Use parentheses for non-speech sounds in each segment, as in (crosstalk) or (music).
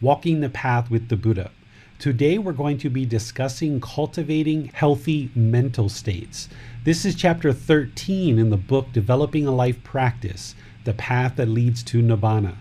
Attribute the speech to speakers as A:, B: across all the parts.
A: Walking the Path with the Buddha. Today we're going to be discussing cultivating healthy mental states. This is chapter 13 in the book Developing a Life Practice The Path That Leads to Nibbana.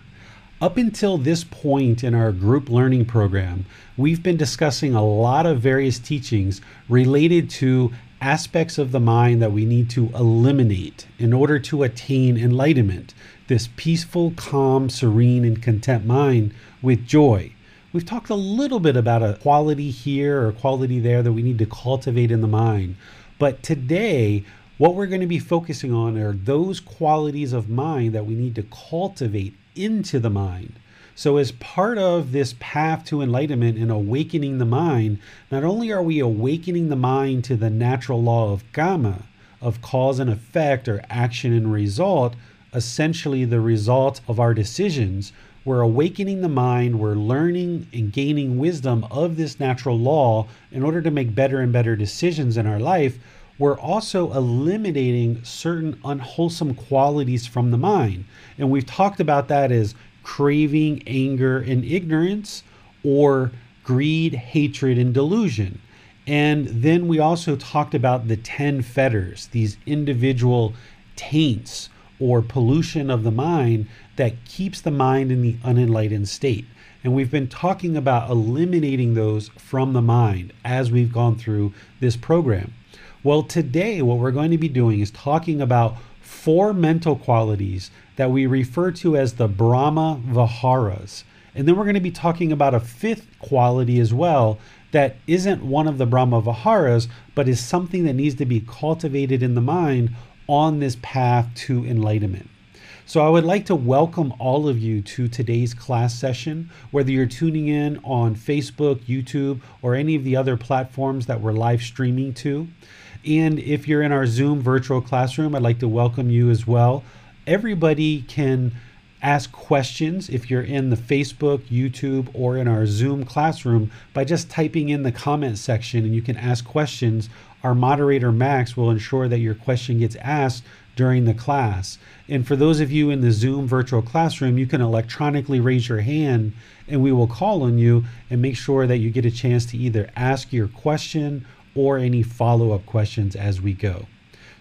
A: Up until this point in our group learning program, we've been discussing a lot of various teachings related to aspects of the mind that we need to eliminate in order to attain enlightenment, this peaceful, calm, serene, and content mind with joy. We've talked a little bit about a quality here or quality there that we need to cultivate in the mind. But today, what we're going to be focusing on are those qualities of mind that we need to cultivate into the mind. So, as part of this path to enlightenment and awakening the mind, not only are we awakening the mind to the natural law of karma, of cause and effect or action and result, essentially the result of our decisions, we're awakening the mind, we're learning and gaining wisdom of this natural law in order to make better and better decisions in our life. We're also eliminating certain unwholesome qualities from the mind. And we've talked about that as craving, anger, and ignorance, or greed, hatred, and delusion. And then we also talked about the 10 fetters, these individual taints or pollution of the mind that keeps the mind in the unenlightened state. And we've been talking about eliminating those from the mind as we've gone through this program. Well, today, what we're going to be doing is talking about four mental qualities that we refer to as the Brahma Viharas. And then we're going to be talking about a fifth quality as well that isn't one of the Brahma Viharas, but is something that needs to be cultivated in the mind on this path to enlightenment. So, I would like to welcome all of you to today's class session, whether you're tuning in on Facebook, YouTube, or any of the other platforms that we're live streaming to. And if you're in our Zoom virtual classroom, I'd like to welcome you as well. Everybody can ask questions if you're in the Facebook, YouTube, or in our Zoom classroom by just typing in the comment section and you can ask questions. Our moderator, Max, will ensure that your question gets asked during the class. And for those of you in the Zoom virtual classroom, you can electronically raise your hand and we will call on you and make sure that you get a chance to either ask your question or any follow up questions as we go.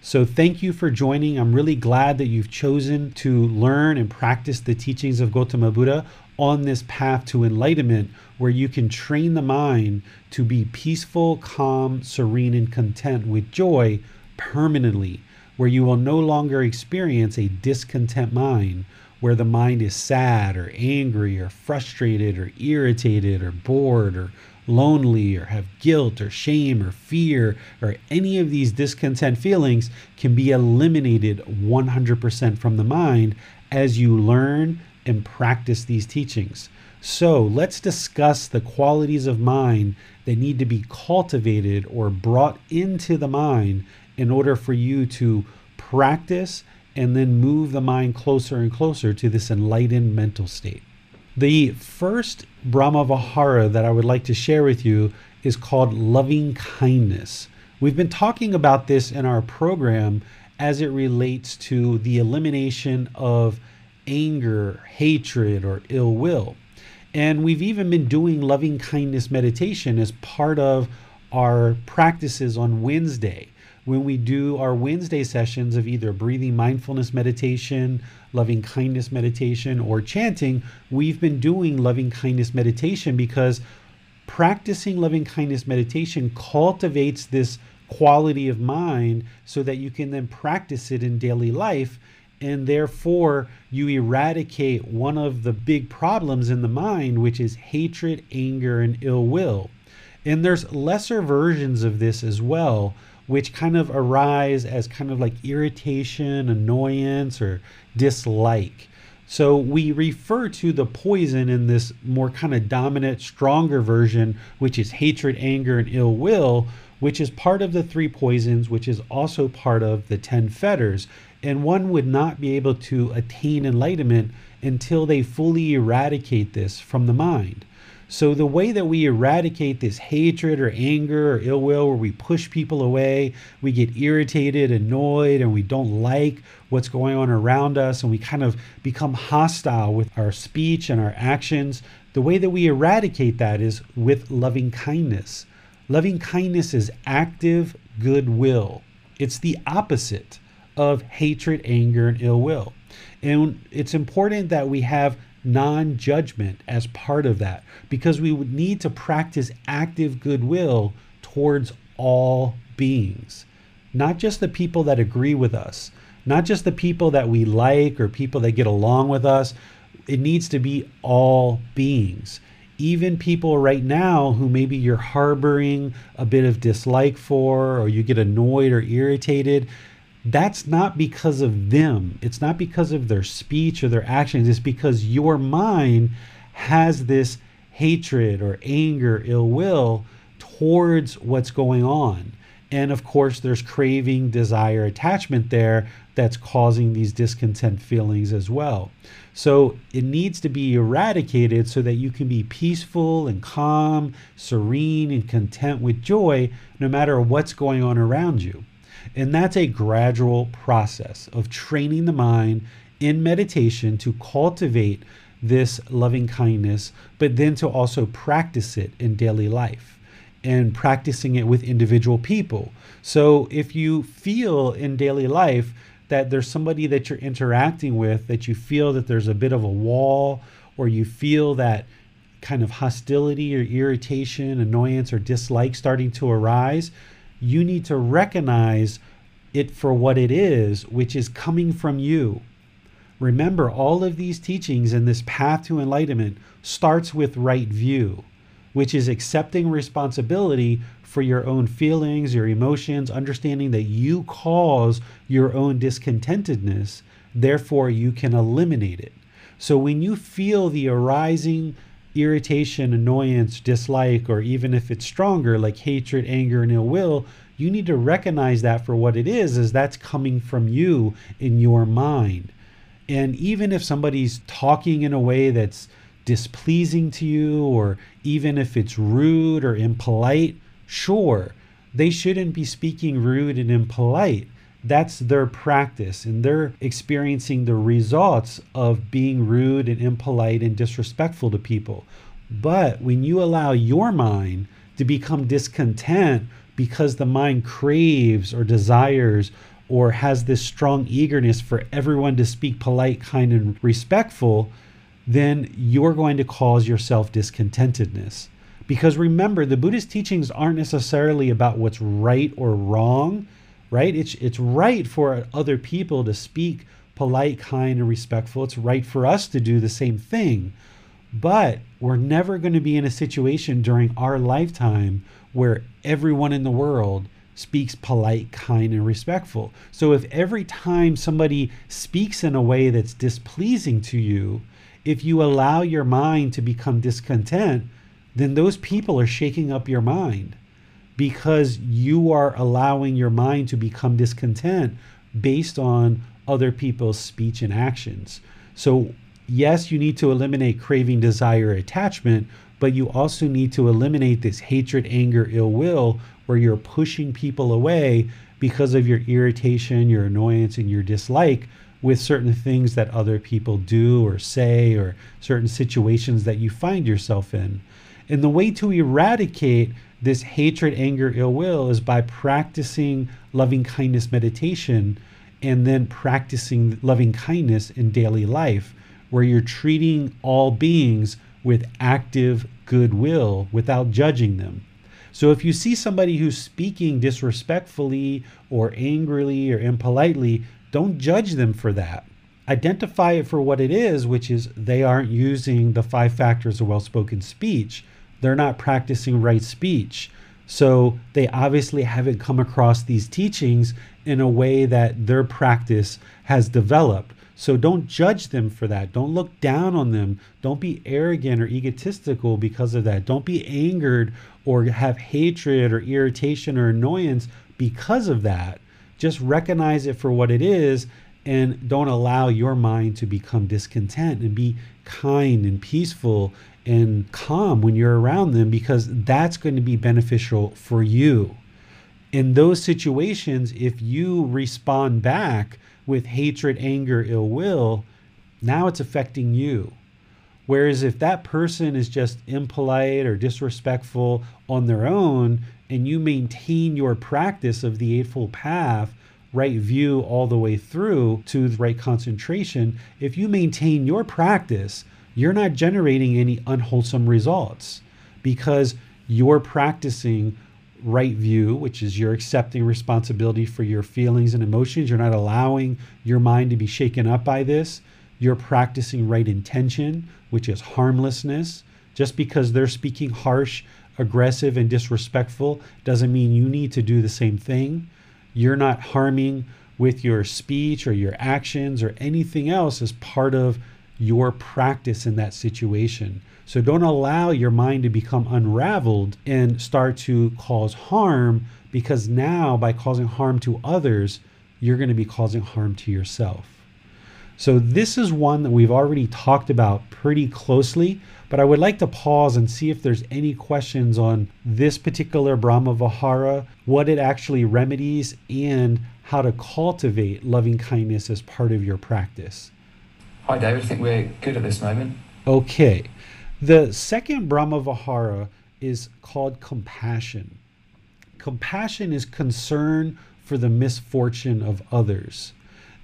A: So, thank you for joining. I'm really glad that you've chosen to learn and practice the teachings of Gautama Buddha on this path to enlightenment, where you can train the mind to be peaceful, calm, serene, and content with joy permanently where you will no longer experience a discontent mind, where the mind is sad or angry or frustrated or irritated or bored or lonely or have guilt or shame or fear or any of these discontent feelings can be eliminated 100% from the mind as you learn and practice these teachings. So let's discuss the qualities of mind that need to be cultivated or brought into the mind in order for you to practice and then move the mind closer and closer to this enlightened mental state. The first Brahma Vihara that I would like to share with you is called loving kindness. We've been talking about this in our program as it relates to the elimination of anger, hatred, or ill will. And we've even been doing loving kindness meditation as part of our practices on Wednesday when we do our Wednesday sessions of either breathing mindfulness meditation, loving kindness meditation, or chanting, we've been doing loving kindness meditation because practicing loving kindness meditation cultivates this quality of mind so that you can then practice it in daily life and therefore you eradicate one of the big problems in the mind which is hatred anger and ill will. And there's lesser versions of this as well which kind of arise as kind of like irritation annoyance or dislike so we refer to the poison in this more kind of dominant, stronger version, which is hatred, anger, and ill will, which is part of the three poisons, which is also part of the 10 fetters. And one would not be able to attain enlightenment until they fully eradicate this from the mind. So, the way that we eradicate this hatred or anger or ill will, where we push people away, we get irritated, annoyed, and we don't like what's going on around us, and we kind of become hostile with our speech and our actions, the way that we eradicate that is with loving kindness. Loving kindness is active goodwill, it's the opposite of hatred, anger, and ill will. And it's important that we have non judgment as part of that because we would need to practice active goodwill towards all beings, not just the people that agree with us, not just the people that we like or people that get along with us. It needs to be all beings. Even people right now who maybe you're harboring a bit of dislike for, or you get annoyed or irritated, that's not because of them. It's not because of their speech or their actions. It's because your mind has this hatred or anger, ill will towards what's going on. And of course, there's craving, desire, attachment there that's causing these discontent feelings as well. So it needs to be eradicated so that you can be peaceful and calm, serene, and content with joy no matter what's going on around you. And that's a gradual process of training the mind in meditation to cultivate this loving kindness, but then to also practice it in daily life and practicing it with individual people. So if you feel in daily life that there's somebody that you're interacting with that you feel that there's a bit of a wall or you feel that kind of hostility or irritation, annoyance or dislike starting to arise, you need to recognize it for what it is, which is coming from you. Remember, all of these teachings in this path to enlightenment starts with right view, which is accepting responsibility for your own feelings, your emotions, understanding that you cause your own discontentedness, therefore you can eliminate it. So when you feel the arising irritation, annoyance, dislike, or even if it's stronger, like hatred, anger, and ill will, you need to recognize that for what it is, is that's coming from you in your mind. And even if somebody's talking in a way that's displeasing to you, or even if it's rude or impolite, sure, they shouldn't be speaking rude and impolite. That's their practice, and they're experiencing the results of being rude and impolite and disrespectful to people. But when you allow your mind to become discontent because the mind craves or desires or has this strong eagerness for everyone to speak polite, kind, and respectful, then you're going to cause yourself discontentedness. Because remember, the Buddhist teachings aren't necessarily about what's right or wrong, right? It's, it's right for other people to speak polite, kind, and respectful. It's right for us to do the same thing. But we're never going to be in a situation during our lifetime where everyone in the world speaks polite, kind, and respectful. So if every time somebody speaks in a way that's displeasing to you, if you allow your mind to become discontent, then those people are shaking up your mind because you are allowing your mind to become discontent based on other people's speech and actions. So, yes, you need to eliminate craving, desire, attachment, but you also need to eliminate this hatred, anger, ill will where you're pushing people away because of your irritation, your annoyance, and your dislike with certain things that other people do or say or certain situations that you find yourself in. And the way to eradicate this hatred, anger, ill will is by practicing loving kindness meditation and then practicing loving kindness in daily life, where you're treating all beings with active goodwill without judging them. So if you see somebody who's speaking disrespectfully or angrily or impolitely, don't judge them for that. Identify it for what it is, which is they aren't using the five factors of well spoken speech. They're not practicing right speech. So they obviously haven't come across these teachings in a way that their practice has developed. So don't judge them for that. Don't look down on them. Don't be arrogant or egotistical because of that. Don't be angered or have hatred or irritation or annoyance because of that. Just recognize it for what it is and don't allow your mind to become discontent and be kind and peaceful and calm when you're around them because that's going to be beneficial for you. In those situations, if you respond back with hatred, anger, ill will, now it's affecting you. Whereas if that person is just impolite or disrespectful on their own, and you maintain your practice of the Eightfold Path, right view all the way through to the right concentration, if you maintain your practice, you're not generating any unwholesome results because you're practicing right view, which is you're accepting responsibility for your feelings and emotions. You're not allowing your mind to be shaken up by this. You're practicing right intention, which is harmlessness. Just because they're speaking harsh, aggressive, and disrespectful doesn't mean you need to do the same thing. You're not harming with your speech or your actions or anything else as part of your practice in that situation. So don't allow your mind to become unraveled and start to cause harm because now by causing harm to others, you're going to be causing harm to yourself. So this is one that we've already talked about pretty closely, but I would like to pause and see if there's any questions on this particular Brahma Vihara, what it actually remedies, and how to cultivate loving kindness as part of your practice.
B: Hi, David. I think we're good at this moment.
A: Okay. The second Brahma Vihara is called compassion. Compassion is concern for the misfortune of others.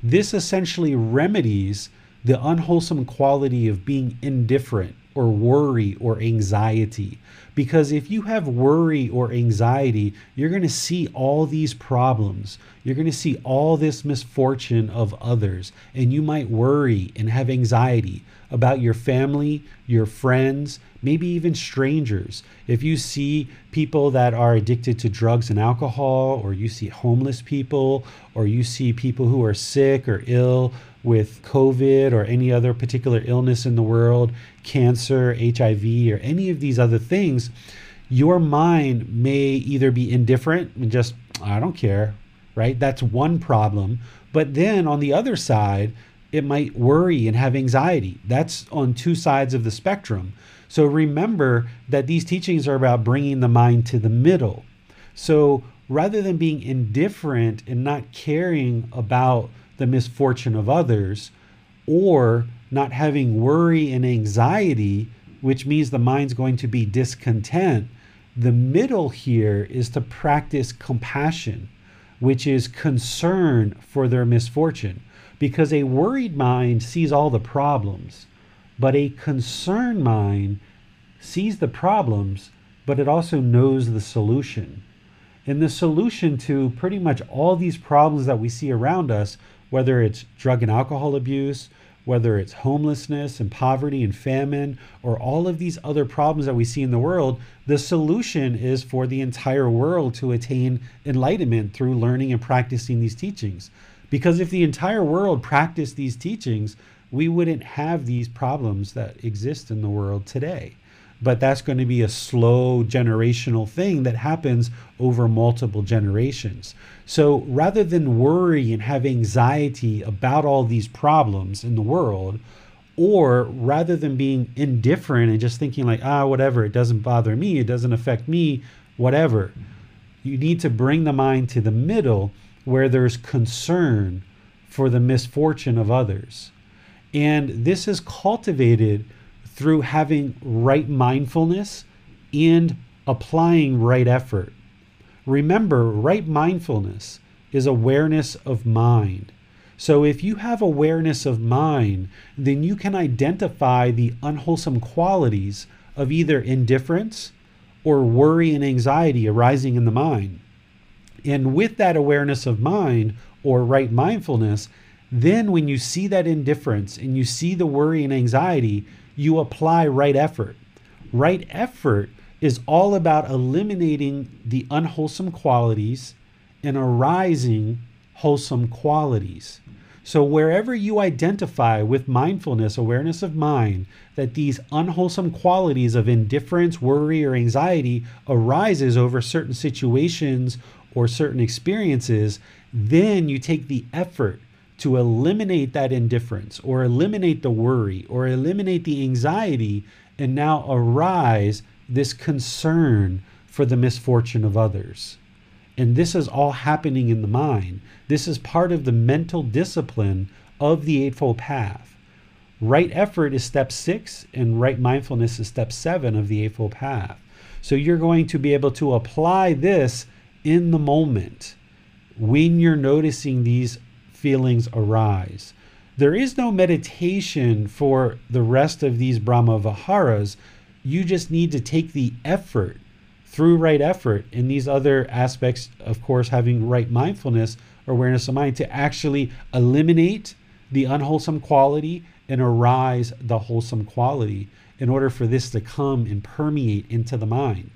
A: This essentially remedies the unwholesome quality of being indifferent or worry or anxiety. Because if you have worry or anxiety, you're going to see all these problems. You're going to see all this misfortune of others. And you might worry and have anxiety about your family, your friends, maybe even strangers. If you see people that are addicted to drugs and alcohol, or you see homeless people, or you see people who are sick or ill with COVID or any other particular illness in the world, cancer, HIV, or any of these other things, your mind may either be indifferent and just, I don't care, right? That's one problem. But then on the other side, it might worry and have anxiety. That's on two sides of the spectrum. So remember that these teachings are about bringing the mind to the middle. So rather than being indifferent and not caring about the misfortune of others, or not having worry and anxiety, which means the mind's going to be discontent, the middle here is to practice compassion, which is concern for their misfortune. Because a worried mind sees all the problems, but a concerned mind sees the problems, but it also knows the solution. And the solution to pretty much all these problems that we see around us whether it's drug and alcohol abuse, whether it's homelessness and poverty and famine, or all of these other problems that we see in the world, the solution is for the entire world to attain enlightenment through learning and practicing these teachings. Because if the entire world practiced these teachings, we wouldn't have these problems that exist in the world today but that's going to be a slow generational thing that happens over multiple generations. So rather than worry and have anxiety about all these problems in the world, or rather than being indifferent and just thinking like, ah, whatever, it doesn't bother me, it doesn't affect me, whatever, you need to bring the mind to the middle where there's concern for the misfortune of others. And this is cultivated through having right mindfulness and applying right effort. Remember, right mindfulness is awareness of mind. So if you have awareness of mind, then you can identify the unwholesome qualities of either indifference or worry and anxiety arising in the mind. And with that awareness of mind or right mindfulness, then when you see that indifference and you see the worry and anxiety, you apply right effort. Right effort is all about eliminating the unwholesome qualities and arising wholesome qualities. So, wherever you identify with mindfulness, awareness of mind, that these unwholesome qualities of indifference, worry, or anxiety arises over certain situations or certain experiences, then you take the effort to eliminate that indifference or eliminate the worry or eliminate the anxiety and now arise this concern for the misfortune of others. And this is all happening in the mind. This is part of the mental discipline of the Eightfold Path. Right effort is step six, and right mindfulness is step seven of the Eightfold Path. So you're going to be able to apply this in the moment when you're noticing these feelings arise. There is no meditation for the rest of these Brahma Viharas. You just need to take the effort through right effort in these other aspects, of course, having right mindfulness or awareness of mind to actually eliminate the unwholesome quality and arise the wholesome quality in order for this to come and permeate into the mind.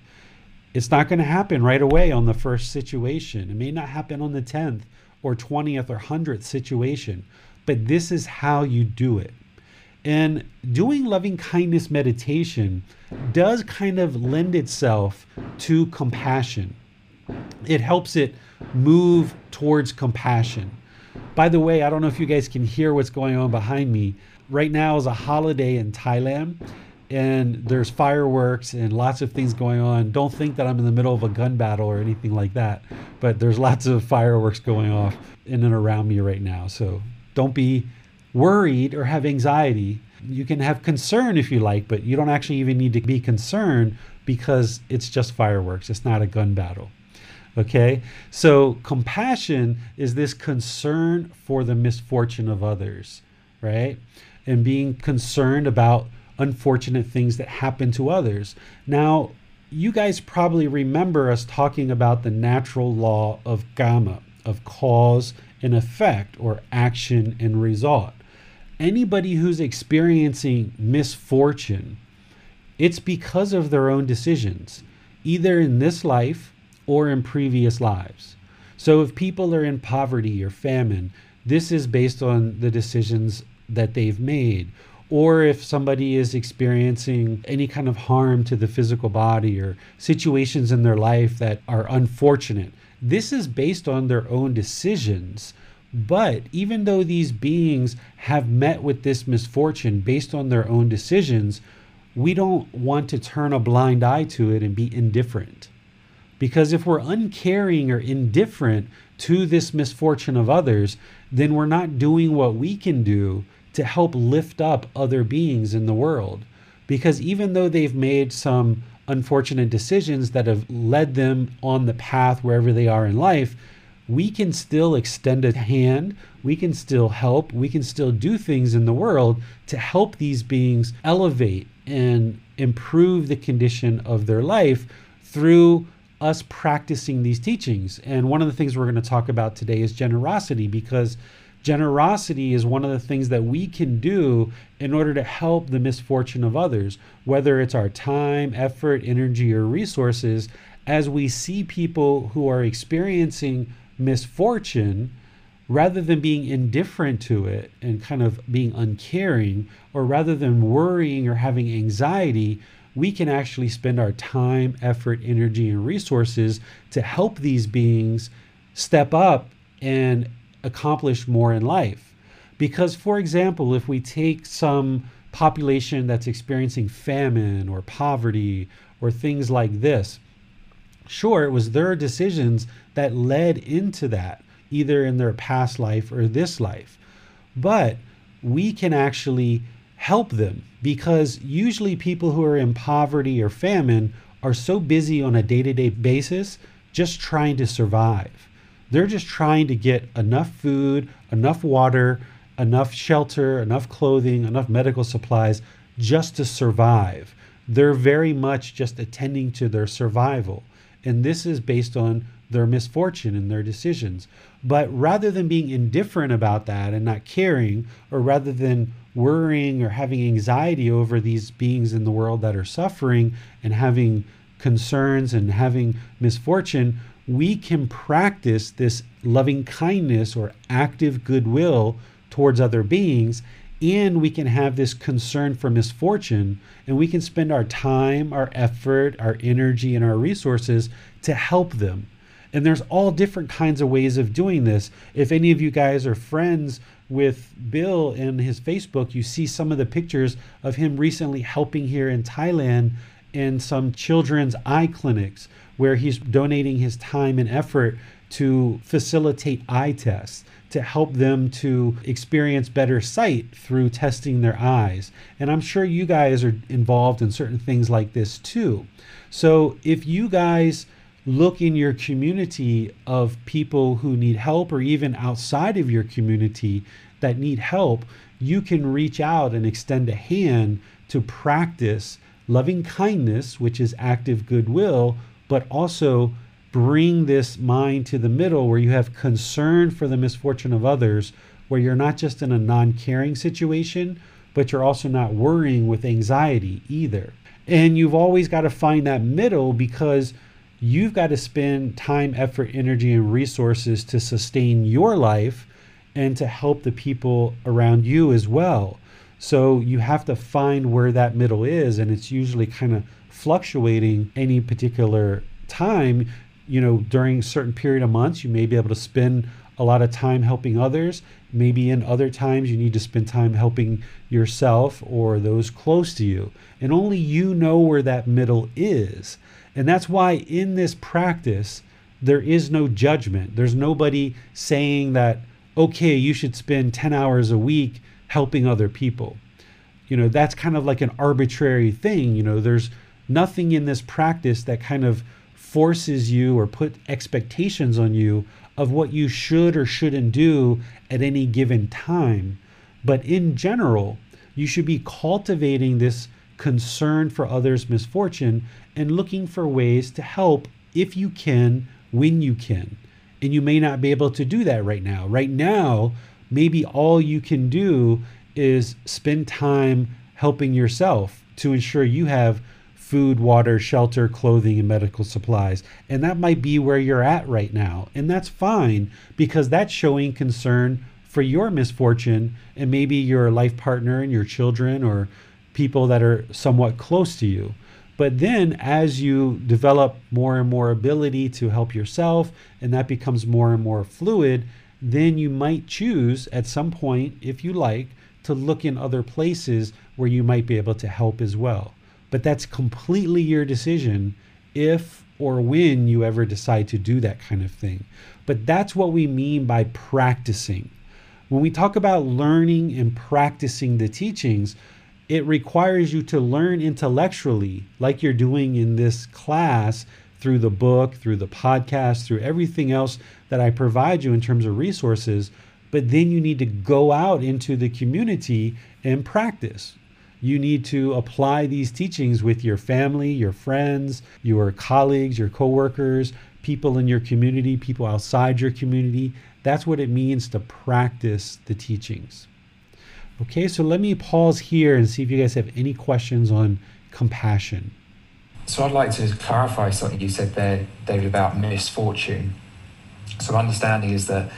A: It's not going to happen right away on the first situation. It may not happen on the 10th or 20th or 100th situation, but this is how you do it. And doing loving kindness meditation does kind of lend itself to compassion. It helps it move towards compassion. By the way, I don't know if you guys can hear what's going on behind me. Right now is a holiday in Thailand and there's fireworks and lots of things going on. Don't think that I'm in the middle of a gun battle or anything like that, but there's (laughs) lots of fireworks going off in and around me right now. So don't be worried or have anxiety. You can have concern if you like, but you don't actually even need to be concerned because it's just fireworks. It's not a gun battle. Okay? So compassion is this concern for the misfortune of others, right? And being concerned about unfortunate things that happen to others. Now, you guys probably remember us talking about the natural law of karma, of cause and effect, or action and result anybody who's experiencing misfortune, it's because of their own decisions, either in this life or in previous lives. So if people are in poverty or famine, this is based on the decisions that they've made. Or if somebody is experiencing any kind of harm to the physical body or situations in their life that are unfortunate, this is based on their own decisions but even though these beings have met with this misfortune based on their own decisions, we don't want to turn a blind eye to it and be indifferent. Because if we're uncaring or indifferent to this misfortune of others, then we're not doing what we can do to help lift up other beings in the world. Because even though they've made some unfortunate decisions that have led them on the path wherever they are in life, we can still extend a hand, we can still help, we can still do things in the world to help these beings elevate and improve the condition of their life through us practicing these teachings. And one of the things we're going to talk about today is generosity because generosity is one of the things that we can do in order to help the misfortune of others, whether it's our time, effort, energy, or resources, as we see people who are experiencing misfortune rather than being indifferent to it and kind of being uncaring, or rather than worrying or having anxiety, we can actually spend our time, effort, energy, and resources to help these beings step up and accomplish more in life. Because, for example, if we take some population that's experiencing famine or poverty or things like this, sure, it was their decisions that led into that, either in their past life or this life. But we can actually help them because usually people who are in poverty or famine are so busy on a day to day basis just trying to survive. They're just trying to get enough food, enough water, enough shelter, enough clothing, enough medical supplies just to survive. they're very much just attending to their survival. And this is based on their misfortune and their decisions. But rather than being indifferent about that and not caring, or rather than worrying or having anxiety over these beings in the world that are suffering and having concerns and having misfortune, we can practice this loving kindness or active goodwill towards other beings. And we can have this concern for misfortune, and we can spend our time, our effort, our energy, and our resources to help them. And there's all different kinds of ways of doing this. If any of you guys are friends with Bill and his Facebook, you see some of the pictures of him recently helping here in Thailand in some children's eye clinics where he's donating his time and effort to facilitate eye tests to help them to experience better sight through testing their eyes. And I'm sure you guys are involved in certain things like this too. So if you guys look in your community of people who need help or even outside of your community that need help, you can reach out and extend a hand to practice loving kindness, which is active goodwill, but also bring this mind to the middle where you have concern for the misfortune of others, where you're not just in a non caring situation, but you're also not worrying with anxiety either. And you've always got to find that middle because you've got to spend time, effort, energy, and resources to sustain your life and to help the people around you as well. So you have to find where that middle is, and it's usually kind of fluctuating any particular time. You know, during certain period of months, you may be able to spend a lot of time helping others. Maybe in other times, you need to spend time helping yourself or those close to you. And only you know where that middle is. And that's why in this practice, there is no judgment. There's nobody saying that, okay, you should spend 10 hours a week helping other people. You know, that's kind of like an arbitrary thing. You know, there's nothing in this practice that kind of forces you or put expectations on you of what you should or shouldn't do at any given time. But in general, you should be cultivating this concern for others' misfortune and looking for ways to help if you can, when you can. And you may not be able to do that right now. Right now, maybe all you can do is spend time helping yourself to ensure you have food, water, shelter, clothing, and medical supplies. And that might be where you're at right now. And that's fine because that's showing concern for your misfortune and maybe your life partner and your children or people that are somewhat close to you. But then, as you develop more and more ability to help yourself, and that becomes more and more fluid, then you might choose at some point, if you like, to look in other places where you might be able to help as well. But that's completely your decision if or when you ever decide to do that kind of thing. But that's what we mean by practicing. When we talk about learning and practicing the teachings, it requires you to learn intellectually, like you're doing in this class through the book, through the podcast, through everything else that I provide you in terms of resources. But then you need to go out into the community and practice. You need to apply these teachings with your family, your friends, your colleagues, your coworkers, people in your community, people outside your community. That's what it means to practice the teachings. Okay, so let me pause here and see if you guys have any questions on compassion.
B: So I'd like to clarify something you said there, David, about misfortune. So understanding is that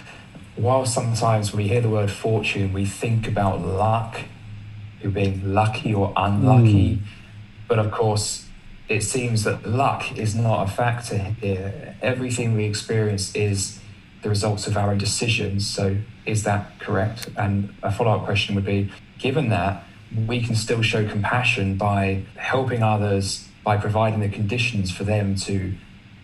B: while sometimes we hear the word fortune, we think about luck, you being lucky or unlucky. Mm. But of course, it seems that luck is not a factor here. Everything we experience is the results of our own decisions. So, is that correct? And a follow up question would be given that, we can still show compassion by helping others, by providing the conditions for them to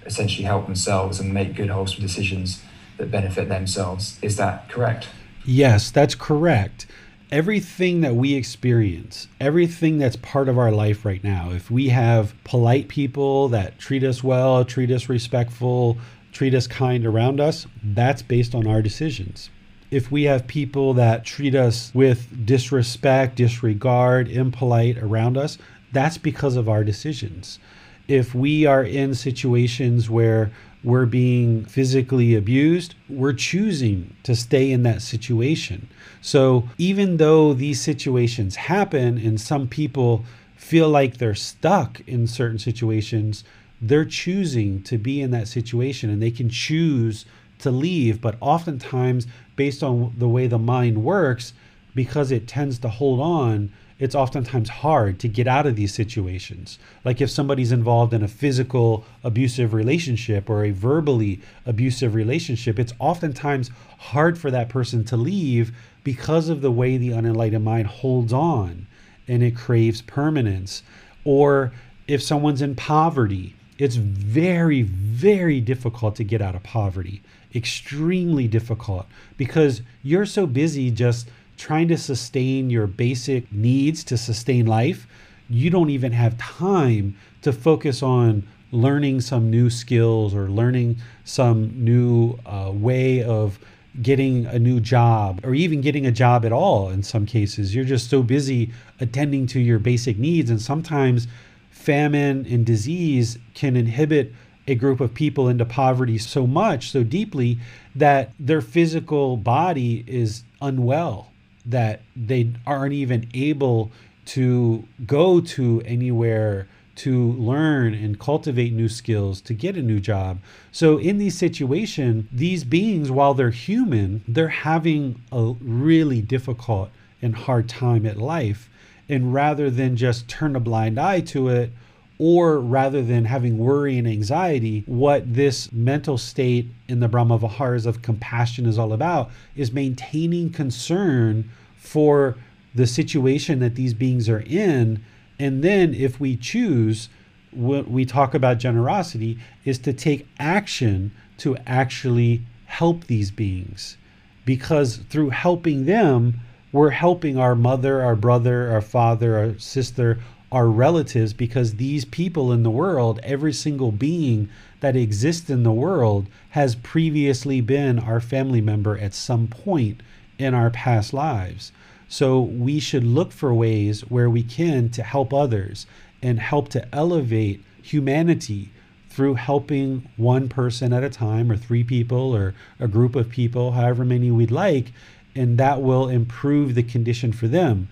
B: essentially help themselves and make good, wholesome decisions that benefit themselves. Is that correct?
A: Yes, that's correct. Everything that we experience, everything that's part of our life right now, if we have polite people that treat us well, treat us respectful, treat us kind around us, that's based on our decisions. If we have people that treat us with disrespect, disregard, impolite around us, that's because of our decisions. If we are in situations where we're being physically abused, we're choosing to stay in that situation. So even though these situations happen and some people feel like they're stuck in certain situations, they're choosing to be in that situation and they can choose to leave. But oftentimes, based on the way the mind works, because it tends to hold on, it's oftentimes hard to get out of these situations. Like if somebody's involved in a physical abusive relationship or a verbally abusive relationship, it's oftentimes hard for that person to leave because of the way the unenlightened mind holds on and it craves permanence. Or if someone's in poverty, it's very, very difficult to get out of poverty. Extremely difficult because you're so busy just trying to sustain your basic needs to sustain life, you don't even have time to focus on learning some new skills or learning some new uh, way of getting a new job or even getting a job at all in some cases. You're just so busy attending to your basic needs. And sometimes famine and disease can inhibit a group of people into poverty so much, so deeply, that their physical body is unwell that they aren't even able to go to anywhere to learn and cultivate new skills to get a new job. So in these situations, these beings while they're human, they're having a really difficult and hard time at life and rather than just turn a blind eye to it or rather than having worry and anxiety, what this mental state in the Brahma Viharas of compassion is all about is maintaining concern for the situation that these beings are in. And then, if we choose, what we talk about generosity is to take action to actually help these beings. Because through helping them, we're helping our mother, our brother, our father, our sister, our relatives because these people in the world, every single being that exists in the world, has previously been our family member at some point in our past lives. So we should look for ways where we can to help others and help to elevate humanity through helping one person at a time or three people or a group of people, however many we'd like, and that will improve the condition for them.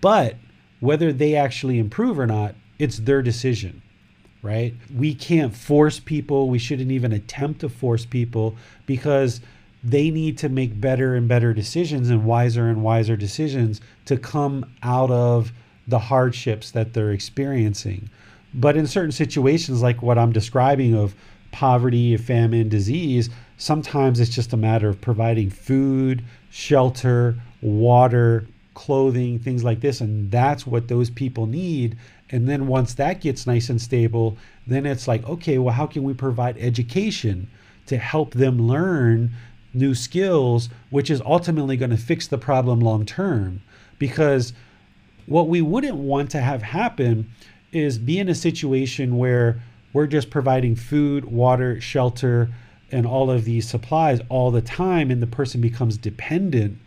A: But whether they actually improve or not, it's their decision, right? We can't force people. We shouldn't even attempt to force people because they need to make better and better decisions and wiser and wiser decisions to come out of the hardships that they're experiencing. But in certain situations, like what I'm describing of poverty, famine, disease, sometimes it's just a matter of providing food, shelter, water, clothing, things like this. And that's what those people need. And then once that gets nice and stable, then it's like, okay, well, how can we provide education to help them learn new skills, which is ultimately going to fix the problem long term? Because what we wouldn't want to have happen is be in a situation where we're just providing food, water, shelter, and all of these supplies all the time, and the person becomes dependent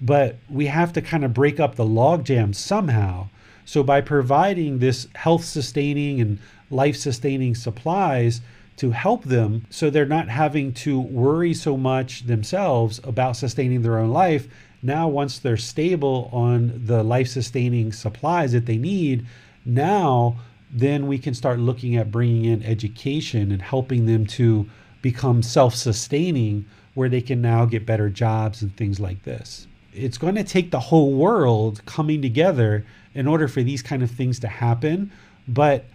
A: but we have to kind of break up the logjam somehow. So by providing this health sustaining and life sustaining supplies to help them so they're not having to worry so much themselves about sustaining their own life, now once they're stable on the life sustaining supplies that they need, now then we can start looking at bringing in education and helping them to become self sustaining where they can now get better jobs and things like this it's going to take the whole world coming together in order for these kind of things to happen. But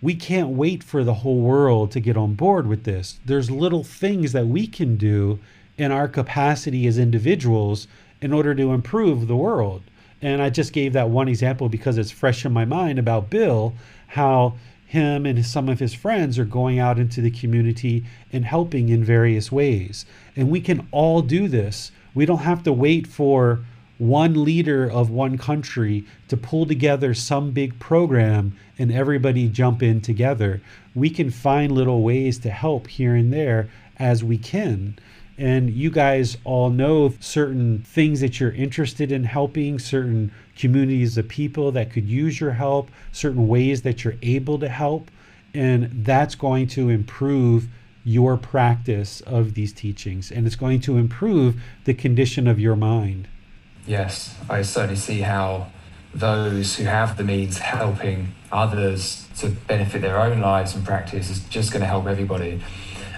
A: we can't wait for the whole world to get on board with this. There's little things that we can do in our capacity as individuals in order to improve the world. And I just gave that one example because it's fresh in my mind about Bill, how him and some of his friends are going out into the community and helping in various ways. And we can all do this we don't have to wait for one leader of one country to pull together some big program and everybody jump in together. We can find little ways to help here and there as we can. And you guys all know certain things that you're interested in helping, certain communities of people that could use your help, certain ways that you're able to help. And that's going to improve your practice of these teachings and it's going to improve the condition of your mind.
B: Yes, I certainly see how those who have the means helping others to benefit their own lives and practice is just going to help everybody.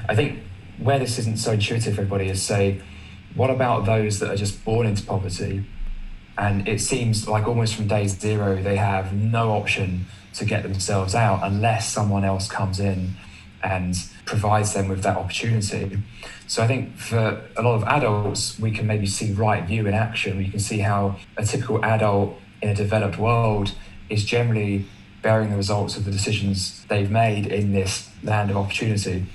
B: I think where this isn't so intuitive for everybody is say, what about those that are just born into poverty? And it seems like almost from day zero, they have no option to get themselves out unless someone else comes in and provides them with that opportunity. So I think for a lot of adults, we can maybe see right view in action. We can see how a typical adult in a developed world is generally bearing the results of the decisions they've made in this land of opportunity.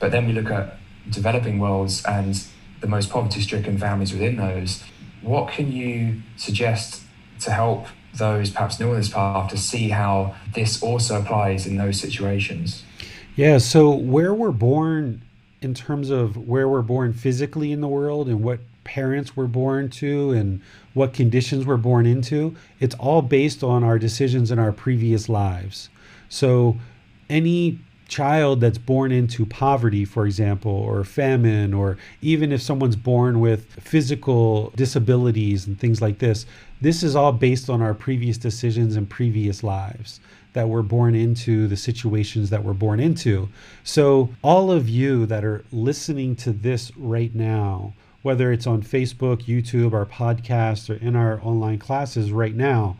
B: But then we look at developing worlds and the most poverty stricken families within those. What can you suggest to help those perhaps new on this path to see how this also applies in those situations?
A: Yeah, so where we're born in terms of where we're born physically in the world and what parents were born to and what conditions we're born into, it's all based on our decisions in our previous lives. So any child that's born into poverty, for example, or famine, or even if someone's born with physical disabilities and things like this, this is all based on our previous decisions and previous lives that we're born into, the situations that we're born into. So, all of you that are listening to this right now, whether it's on Facebook, YouTube, our podcast, or in our online classes right now,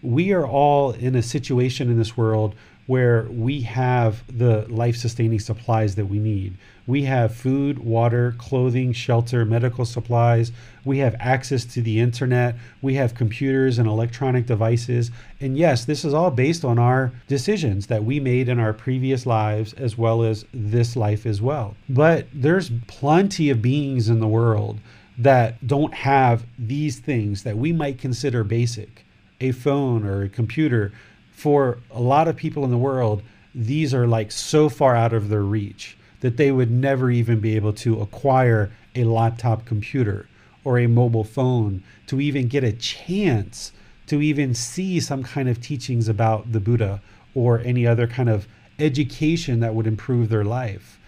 A: we are all in a situation in this world where we have the life sustaining supplies that we need. We have food, water, clothing, shelter, medical supplies. We have access to the internet. We have computers and electronic devices. And yes, this is all based on our decisions that we made in our previous lives as well as this life as well. But there's plenty of beings in the world that don't have these things that we might consider basic a phone or a computer for a lot of people in the world, these are like so far out of their reach that they would never even be able to acquire a laptop computer or a mobile phone to even get a chance to even see some kind of teachings about the Buddha or any other kind of education that would improve their life.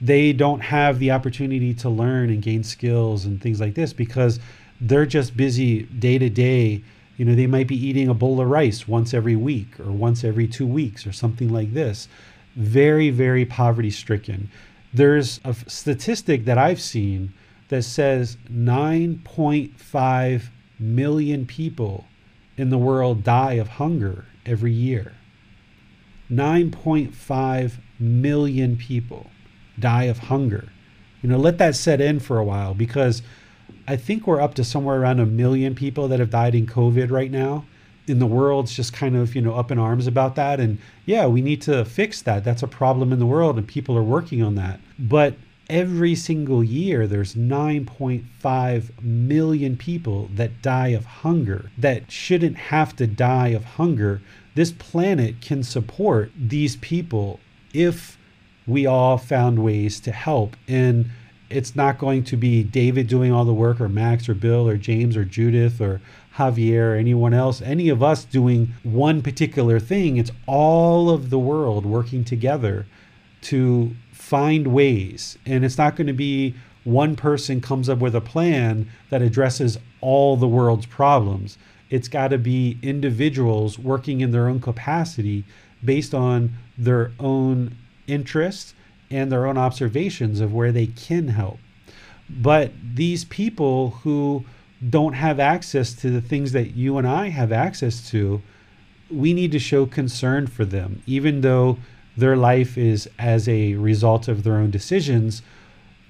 A: They don't have the opportunity to learn and gain skills and things like this because they're just busy day to day you know, they might be eating a bowl of rice once every week or once every two weeks or something like this. Very, very poverty stricken. There's a statistic that I've seen that says 9.5 million people in the world die of hunger every year. 9.5 million people die of hunger. You know, let that set in for a while because I think we're up to somewhere around a million people that have died in COVID right now. In the world's just kind of, you know, up in arms about that. And yeah, we need to fix that. That's a problem in the world and people are working on that. But every single year there's 9.5 million people that die of hunger that shouldn't have to die of hunger. This planet can support these people if we all found ways to help. And it's not going to be David doing all the work or Max or Bill or James or Judith or Javier anyone else, any of us doing one particular thing. It's all of the world working together to find ways. And it's not going to be one person comes up with a plan that addresses all the world's problems. It's got to be individuals working in their own capacity based on their own interests and their own observations of where they can help. But these people who don't have access to the things that you and I have access to, we need to show concern for them, even though their life is as a result of their own decisions.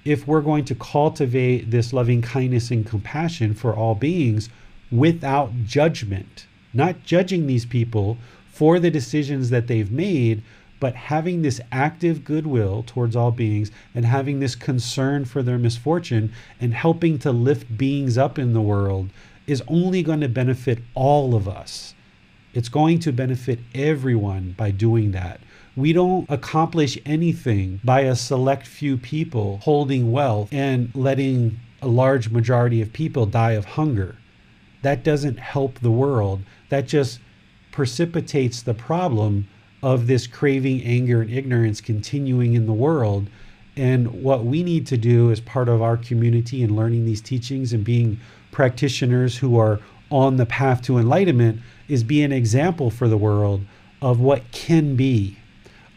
A: If we're going to cultivate this loving kindness and compassion for all beings without judgment, not judging these people for the decisions that they've made, but having this active goodwill towards all beings and having this concern for their misfortune and helping to lift beings up in the world is only going to benefit all of us. It's going to benefit everyone by doing that. We don't accomplish anything by a select few people holding wealth and letting a large majority of people die of hunger. That doesn't help the world. That just precipitates the problem of this craving, anger, and ignorance continuing in the world. And what we need to do as part of our community and learning these teachings and being practitioners who are on the path to enlightenment is be an example for the world of what can be,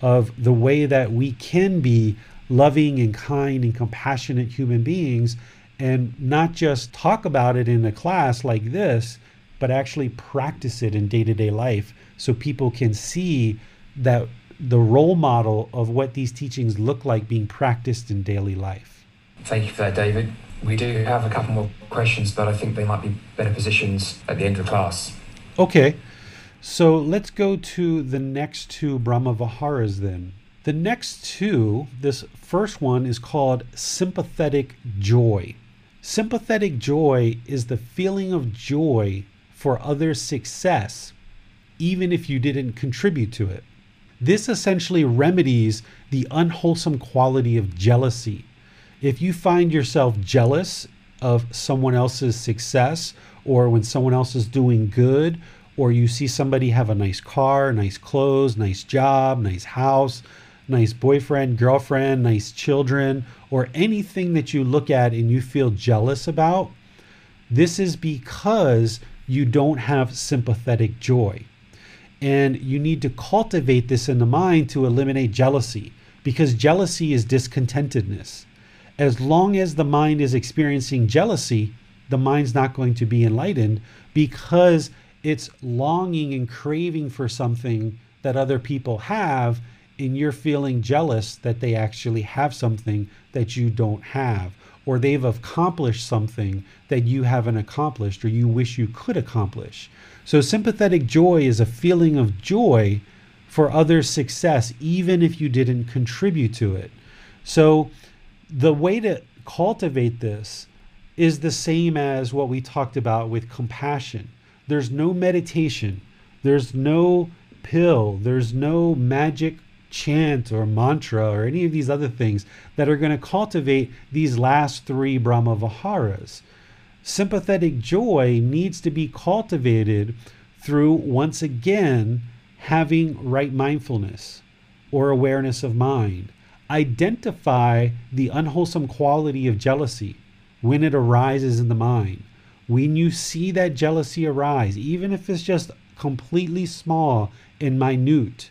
A: of the way that we can be loving and kind and compassionate human beings and not just talk about it in a class like this, but actually practice it in day to day life so people can see that the role model of what these teachings look like being practiced in daily life.
B: Thank you for that, David. We do have a couple more questions, but I think they might be better positions at the end of the class.
A: Okay. So let's go to the next two Brahma Viharas then. The next two, this first one is called sympathetic joy. Sympathetic joy is the feeling of joy for others' success, even if you didn't contribute to it. This essentially remedies the unwholesome quality of jealousy. If you find yourself jealous of someone else's success, or when someone else is doing good, or you see somebody have a nice car, nice clothes, nice job, nice house, nice boyfriend, girlfriend, nice children, or anything that you look at and you feel jealous about, this is because you don't have sympathetic joy. And you need to cultivate this in the mind to eliminate jealousy because jealousy is discontentedness. As long as the mind is experiencing jealousy, the mind's not going to be enlightened because it's longing and craving for something that other people have, and you're feeling jealous that they actually have something that you don't have, or they've accomplished something that you haven't accomplished or you wish you could accomplish. So, sympathetic joy is a feeling of joy for others' success, even if you didn't contribute to it. So, the way to cultivate this is the same as what we talked about with compassion. There's no meditation, there's no pill, there's no magic chant or mantra or any of these other things that are going to cultivate these last three Brahma Viharas. Sympathetic joy needs to be cultivated through, once again, having right mindfulness or awareness of mind. Identify the unwholesome quality of jealousy when it arises in the mind. When you see that jealousy arise, even if it's just completely small and minute,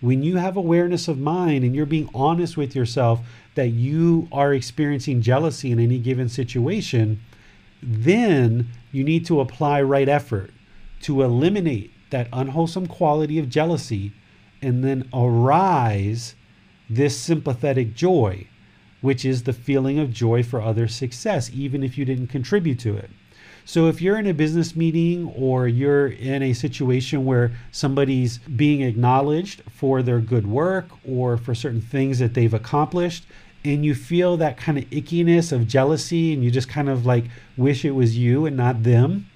A: when you have awareness of mind and you're being honest with yourself that you are experiencing jealousy in any given situation, then you need to apply right effort to eliminate that unwholesome quality of jealousy and then arise this sympathetic joy, which is the feeling of joy for other success, even if you didn't contribute to it. So if you're in a business meeting or you're in a situation where somebody's being acknowledged for their good work or for certain things that they've accomplished, and you feel that kind of ickiness of jealousy and you just kind of like wish it was you and not them,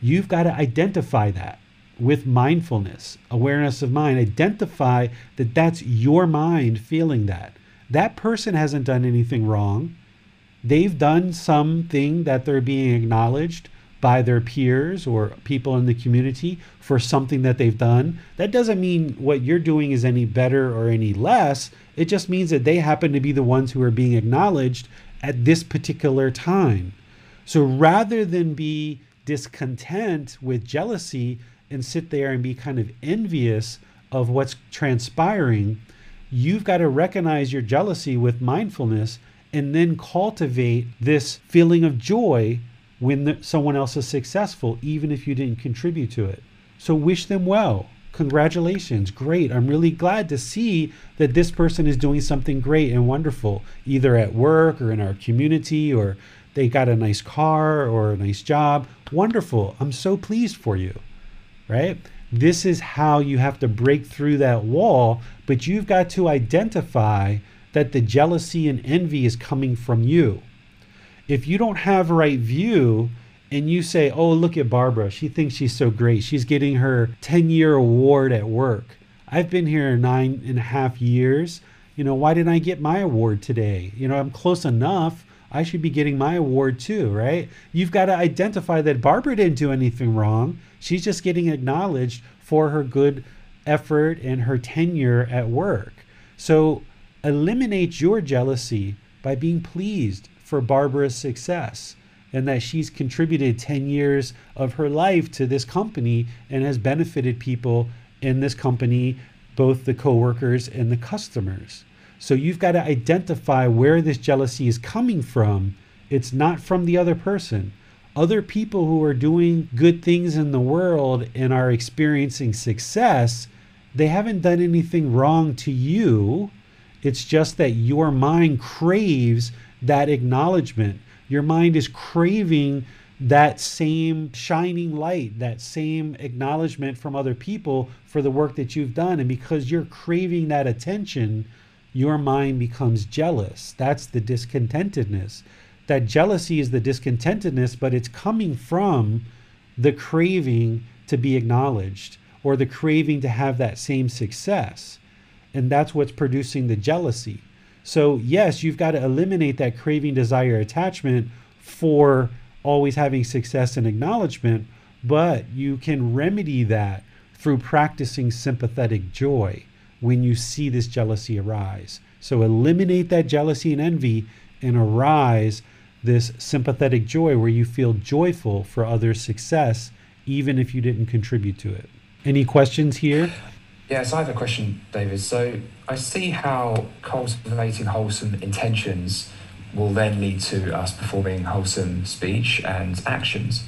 A: you've got to identify that with mindfulness, awareness of mind. Identify that that's your mind feeling that. That person hasn't done anything wrong they've done something that they're being acknowledged by their peers or people in the community for something that they've done. That doesn't mean what you're doing is any better or any less. It just means that they happen to be the ones who are being acknowledged at this particular time. So rather than be discontent with jealousy and sit there and be kind of envious of what's transpiring, you've got to recognize your jealousy with mindfulness and then cultivate this feeling of joy when the, someone else is successful, even if you didn't contribute to it. So wish them well. Congratulations. Great. I'm really glad to see that this person is doing something great and wonderful, either at work or in our community, or they got a nice car or a nice job. Wonderful. I'm so pleased for you. Right? This is how you have to break through that wall, but you've got to identify that the jealousy and envy is coming from you. If you don't have right view and you say, oh, look at Barbara, she thinks she's so great, she's getting her 10 year award at work. I've been here nine and a half years. You know, why didn't I get my award today? You know, I'm close enough. I should be getting my award too, right? You've got to identify that Barbara didn't do anything wrong. She's just getting acknowledged for her good effort and her tenure at work. So eliminate your jealousy by being pleased for Barbara's success and that she's contributed 10 years of her life to this company and has benefited people in this company, both the coworkers and the customers. So you've got to identify where this jealousy is coming from. It's not from the other person. Other people who are doing good things in the world and are experiencing success, they haven't done anything wrong to you. It's just that your mind craves that acknowledgement. Your mind is craving that same shining light, that same acknowledgement from other people for the work that you've done. And because you're craving that attention, your mind becomes jealous. That's the discontentedness. That jealousy is the discontentedness, but it's coming from the craving to be acknowledged or the craving to have that same success. And that's what's producing the jealousy. So, yes, you've got to eliminate that craving, desire, attachment for always having success and acknowledgement, but you can remedy that through practicing sympathetic joy when you see this jealousy arise. So eliminate that jealousy and envy and arise this sympathetic joy where you feel joyful for others' success, even if you didn't contribute to it. Any questions here?
B: Yes, I have a question, David. So I see how cultivating wholesome intentions will then lead to us performing wholesome speech and actions.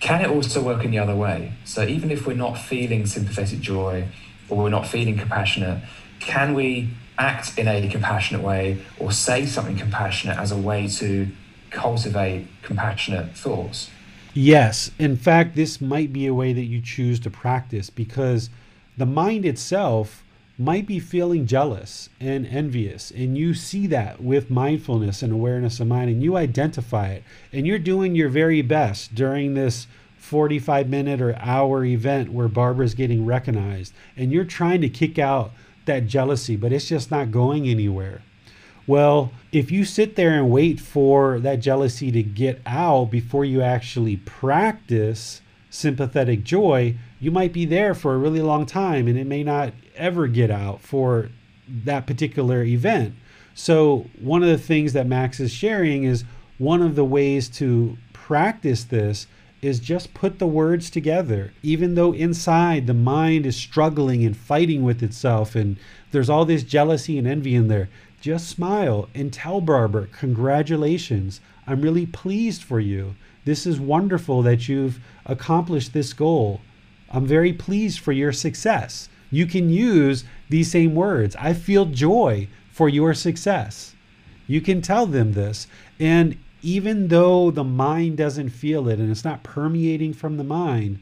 B: Can it also work in the other way? So even if we're not feeling sympathetic joy or we're not feeling compassionate, can we act in a compassionate way or say something compassionate as a way to cultivate compassionate thoughts?
A: Yes. In fact, this might be a way that you choose to practice because the mind itself might be feeling jealous and envious and you see that with mindfulness and awareness of mind and you identify it and you're doing your very best during this 45 minute or hour event where Barbara's getting recognized and you're trying to kick out that jealousy but it's just not going anywhere. Well if you sit there and wait for that jealousy to get out before you actually practice sympathetic joy you might be there for a really long time and it may not ever get out for that particular event. So, one of the things that Max is sharing is one of the ways to practice this is just put the words together. Even though inside the mind is struggling and fighting with itself, and there's all this jealousy and envy in there, just smile and tell Barbara, Congratulations. I'm really pleased for you. This is wonderful that you've accomplished this goal. I'm very pleased for your success. You can use these same words. I feel joy for your success. You can tell them this. And even though the mind doesn't feel it and it's not permeating from the mind,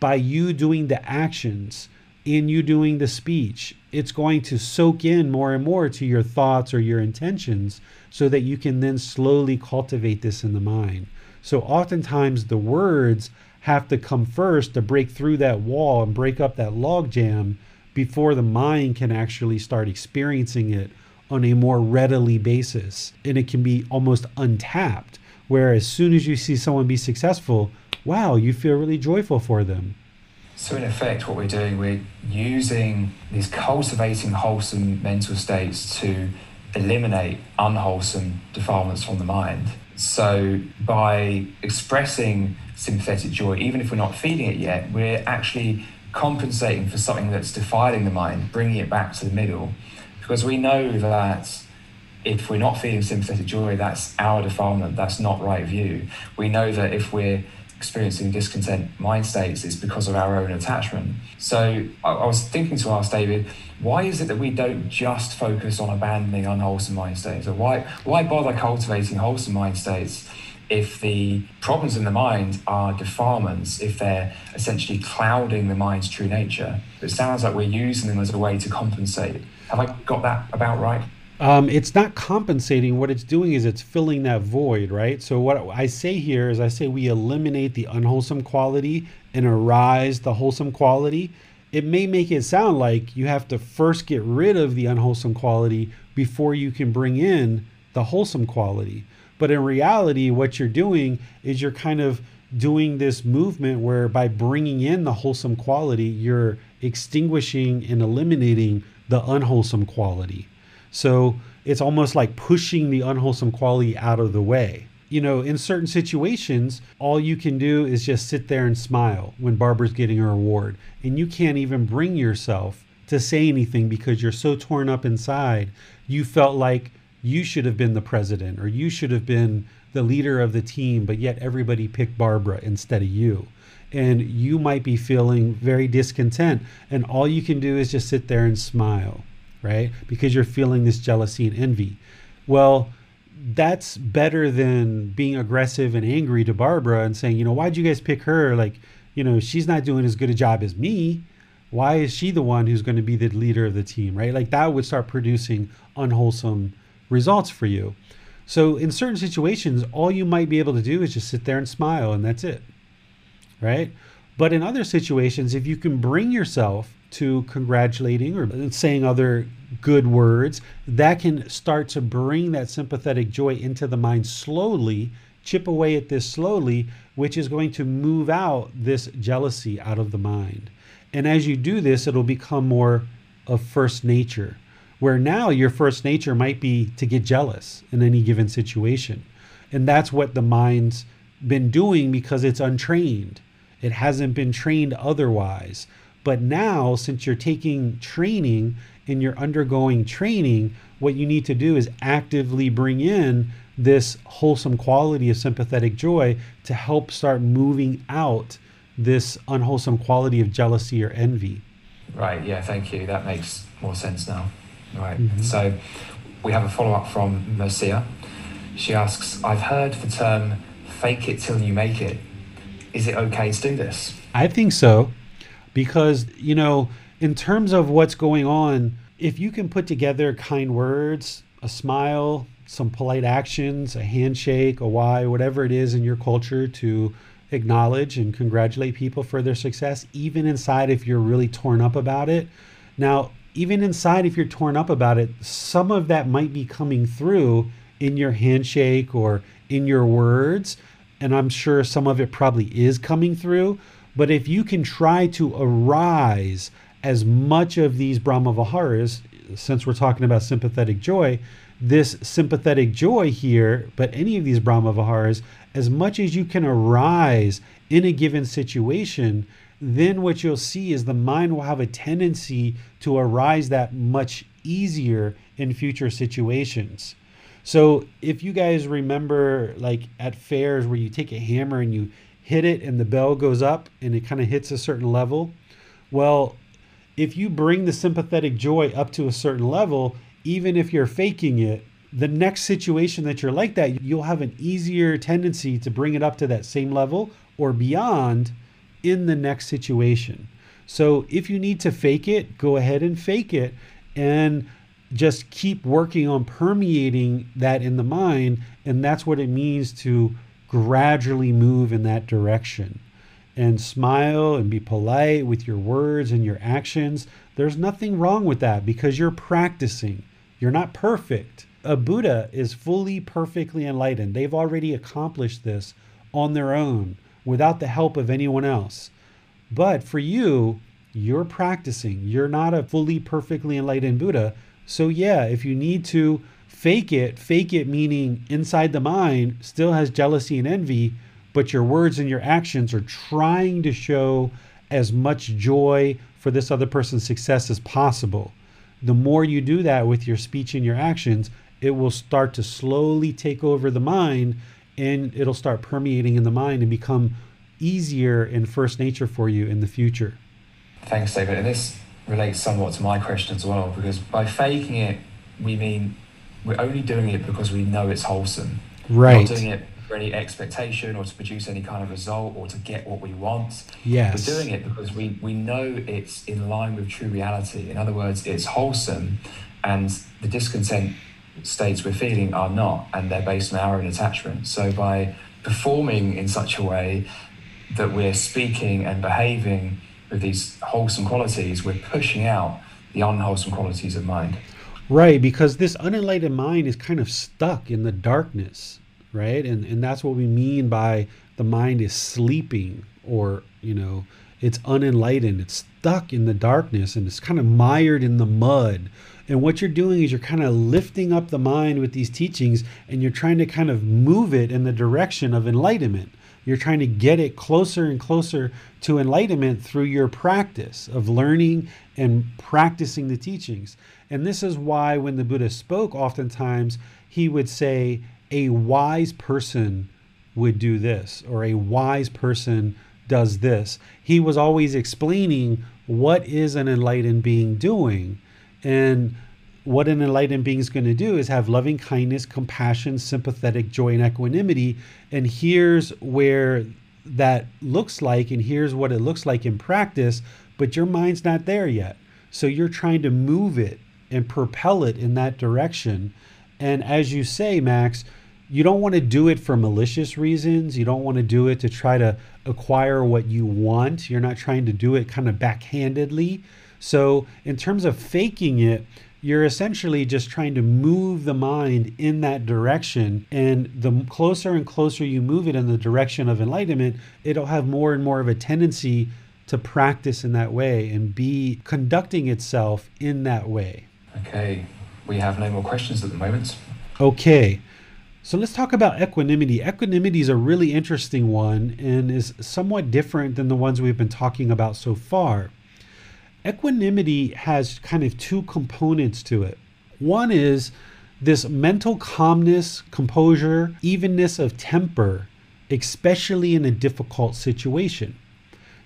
A: by you doing the actions, in you doing the speech, it's going to soak in more and more to your thoughts or your intentions so that you can then slowly cultivate this in the mind. So oftentimes the words have to come first to break through that wall and break up that logjam before the mind can actually start experiencing it on a more readily basis. And it can be almost untapped. Where as soon as you see someone be successful, wow, you feel really joyful for them.
B: So, in effect, what we're doing, we're using these cultivating wholesome mental states to eliminate unwholesome defilements from the mind. So, by expressing sympathetic joy, even if we're not feeling it yet, we're actually compensating for something that's defiling the mind, bringing it back to the middle. Because we know that if we're not feeling sympathetic joy, that's our defilement, that's not right view. We know that if we're experiencing discontent mind states, is because of our own attachment. So I, I was thinking to ask David, why is it that we don't just focus on abandoning unwholesome mind states? Or why, why bother cultivating wholesome mind states? if the problems in the mind are defilements, if they're essentially clouding the mind's true nature. It sounds like we're using them as a way to compensate. Have I got that about right?
A: Um, it's not compensating. What it's doing is it's filling that void, right? So what I say here is I say we eliminate the unwholesome quality and arise the wholesome quality. it may make it sound like you have to first get rid of the unwholesome quality before you can bring in the wholesome quality. But in reality, what you're doing is you're kind of doing this movement where by bringing in the wholesome quality, you're extinguishing and eliminating the unwholesome quality. So it's almost like pushing the unwholesome quality out of the way. You know, in certain situations, all you can do is just sit there and smile when Barbara's getting her award. And you can't even bring yourself to say anything because you're so torn up inside. You felt like you should have been the president or you should have been the leader of the team, but yet everybody picked Barbara instead of you. And you might be feeling very discontent. And all you can do is just sit there and smile right? Because you're feeling this jealousy and envy. Well, that's better than being aggressive and angry to Barbara and saying, you know, why'd you guys pick her? Like, you know, she's not doing as good a job as me. Why is she the one who's going to be the leader of the team, right? Like that would start producing unwholesome results for you. So in certain situations, all you might be able to do is just sit there and smile and that's it. Right? But in other situations, if you can bring yourself to congratulating or saying other good words, that can start to bring that sympathetic joy into the mind slowly, chip away at this slowly, which is going to move out this jealousy out of the mind. And as you do this, it'll become more of first nature, where now your first nature might be to get jealous in any given situation. And that's what the mind's been doing because it's untrained. It hasn't been trained otherwise. But now, since you're taking training and you're undergoing training, what you need to do is actively bring in this wholesome quality of sympathetic joy to help start moving out this unwholesome quality of jealousy or envy.
B: Right, yeah, thank you. That makes more sense now. Right, mm-hmm. so we have a follow up from Mercia. She asks I've heard the term fake it till you make it. Is it okay to do this?
A: I think so because you know in terms of what's going on if you can put together kind words a smile some polite actions a handshake a wai whatever it is in your culture to acknowledge and congratulate people for their success even inside if you're really torn up about it. Now even inside if you're torn up about it some of that might be coming through in your handshake or in your words and i'm sure some of it probably is coming through but if you can try to arise as much of these Brahma Viharas, since we're talking about sympathetic joy, this sympathetic joy here, but any of these Brahma Viharas, as much as you can arise in a given situation, then what you'll see is the mind will have a tendency to arise that much easier in future situations. So if you guys remember, like at fairs where you take a hammer and you hit it and the bell goes up and it kind of hits a certain level. Well, if you bring the sympathetic joy up to a certain level, even if you're faking it, the next situation that you're like that, you'll have an easier tendency to bring it up to that same level or beyond in the next situation. So if you need to fake it, go ahead and fake it and just keep working on permeating that in the mind. And that's what it means to gradually move in that direction and smile and be polite with your words and your actions. There's nothing wrong with that because you're practicing. You're not perfect. A Buddha is fully perfectly enlightened. They've already accomplished this on their own without the help of anyone else. But for you, you're practicing. You're not a fully perfectly enlightened Buddha. So, yeah, if you need to fake it, fake it meaning inside the mind still has jealousy and envy, but your words and your actions are trying to show as much joy for this other person's success as possible. The more you do that with your speech and your actions, it will start to slowly take over the mind and it'll start permeating in the mind and become easier in first nature for you in the future.
B: Thanks, David. And this relates somewhat to my question as well, because by faking it, we mean we're only doing it because we know it's wholesome.
A: Right.
B: We're not doing it for any expectation or to produce any kind of result or to get what we want.
A: Yes.
B: We're doing it because we, we know it's in line with true reality. In other words, it's wholesome and the discontent states we're feeling are not, and they're based on our own attachment. So by performing in such a way that we're speaking and behaving with these wholesome qualities, we're pushing out the unwholesome qualities of mind.
A: Right, because this unenlightened mind is kind of stuck in the darkness, right? And and that's what we mean by the mind is sleeping or, you know, it's unenlightened. It's stuck in the darkness and it's kind of mired in the mud. And what you're doing is you're kind of lifting up the mind with these teachings and you're trying to kind of move it in the direction of enlightenment. You're trying to get it closer and closer to enlightenment through your practice of learning and practicing the teachings. And this is why when the Buddha spoke, oftentimes he would say, a wise person would do this, or a wise person does this. He was always explaining what is an enlightened being doing. And what an enlightened being is going to do is have loving kindness, compassion, sympathetic joy, and equanimity. And here's where that looks like, and here's what it looks like in practice, but your mind's not there yet. So you're trying to move it and propel it in that direction. And as you say, Max, you don't want to do it for malicious reasons. You don't want to do it to try to acquire what you want. You're not trying to do it kind of backhandedly. So, in terms of faking it, you're essentially just trying to move the mind in that direction. And the closer and closer you move it in the direction of enlightenment, it'll have more and more of a tendency to practice in that way and be conducting itself in that way.
B: Okay, we have no more questions at the moment.
A: Okay. So let's talk about equanimity. Equanimity is a really interesting one and is somewhat different than the ones we've been talking about so far equanimity has kind of two components to it. One is this mental calmness, composure, evenness of temper, especially in a difficult situation.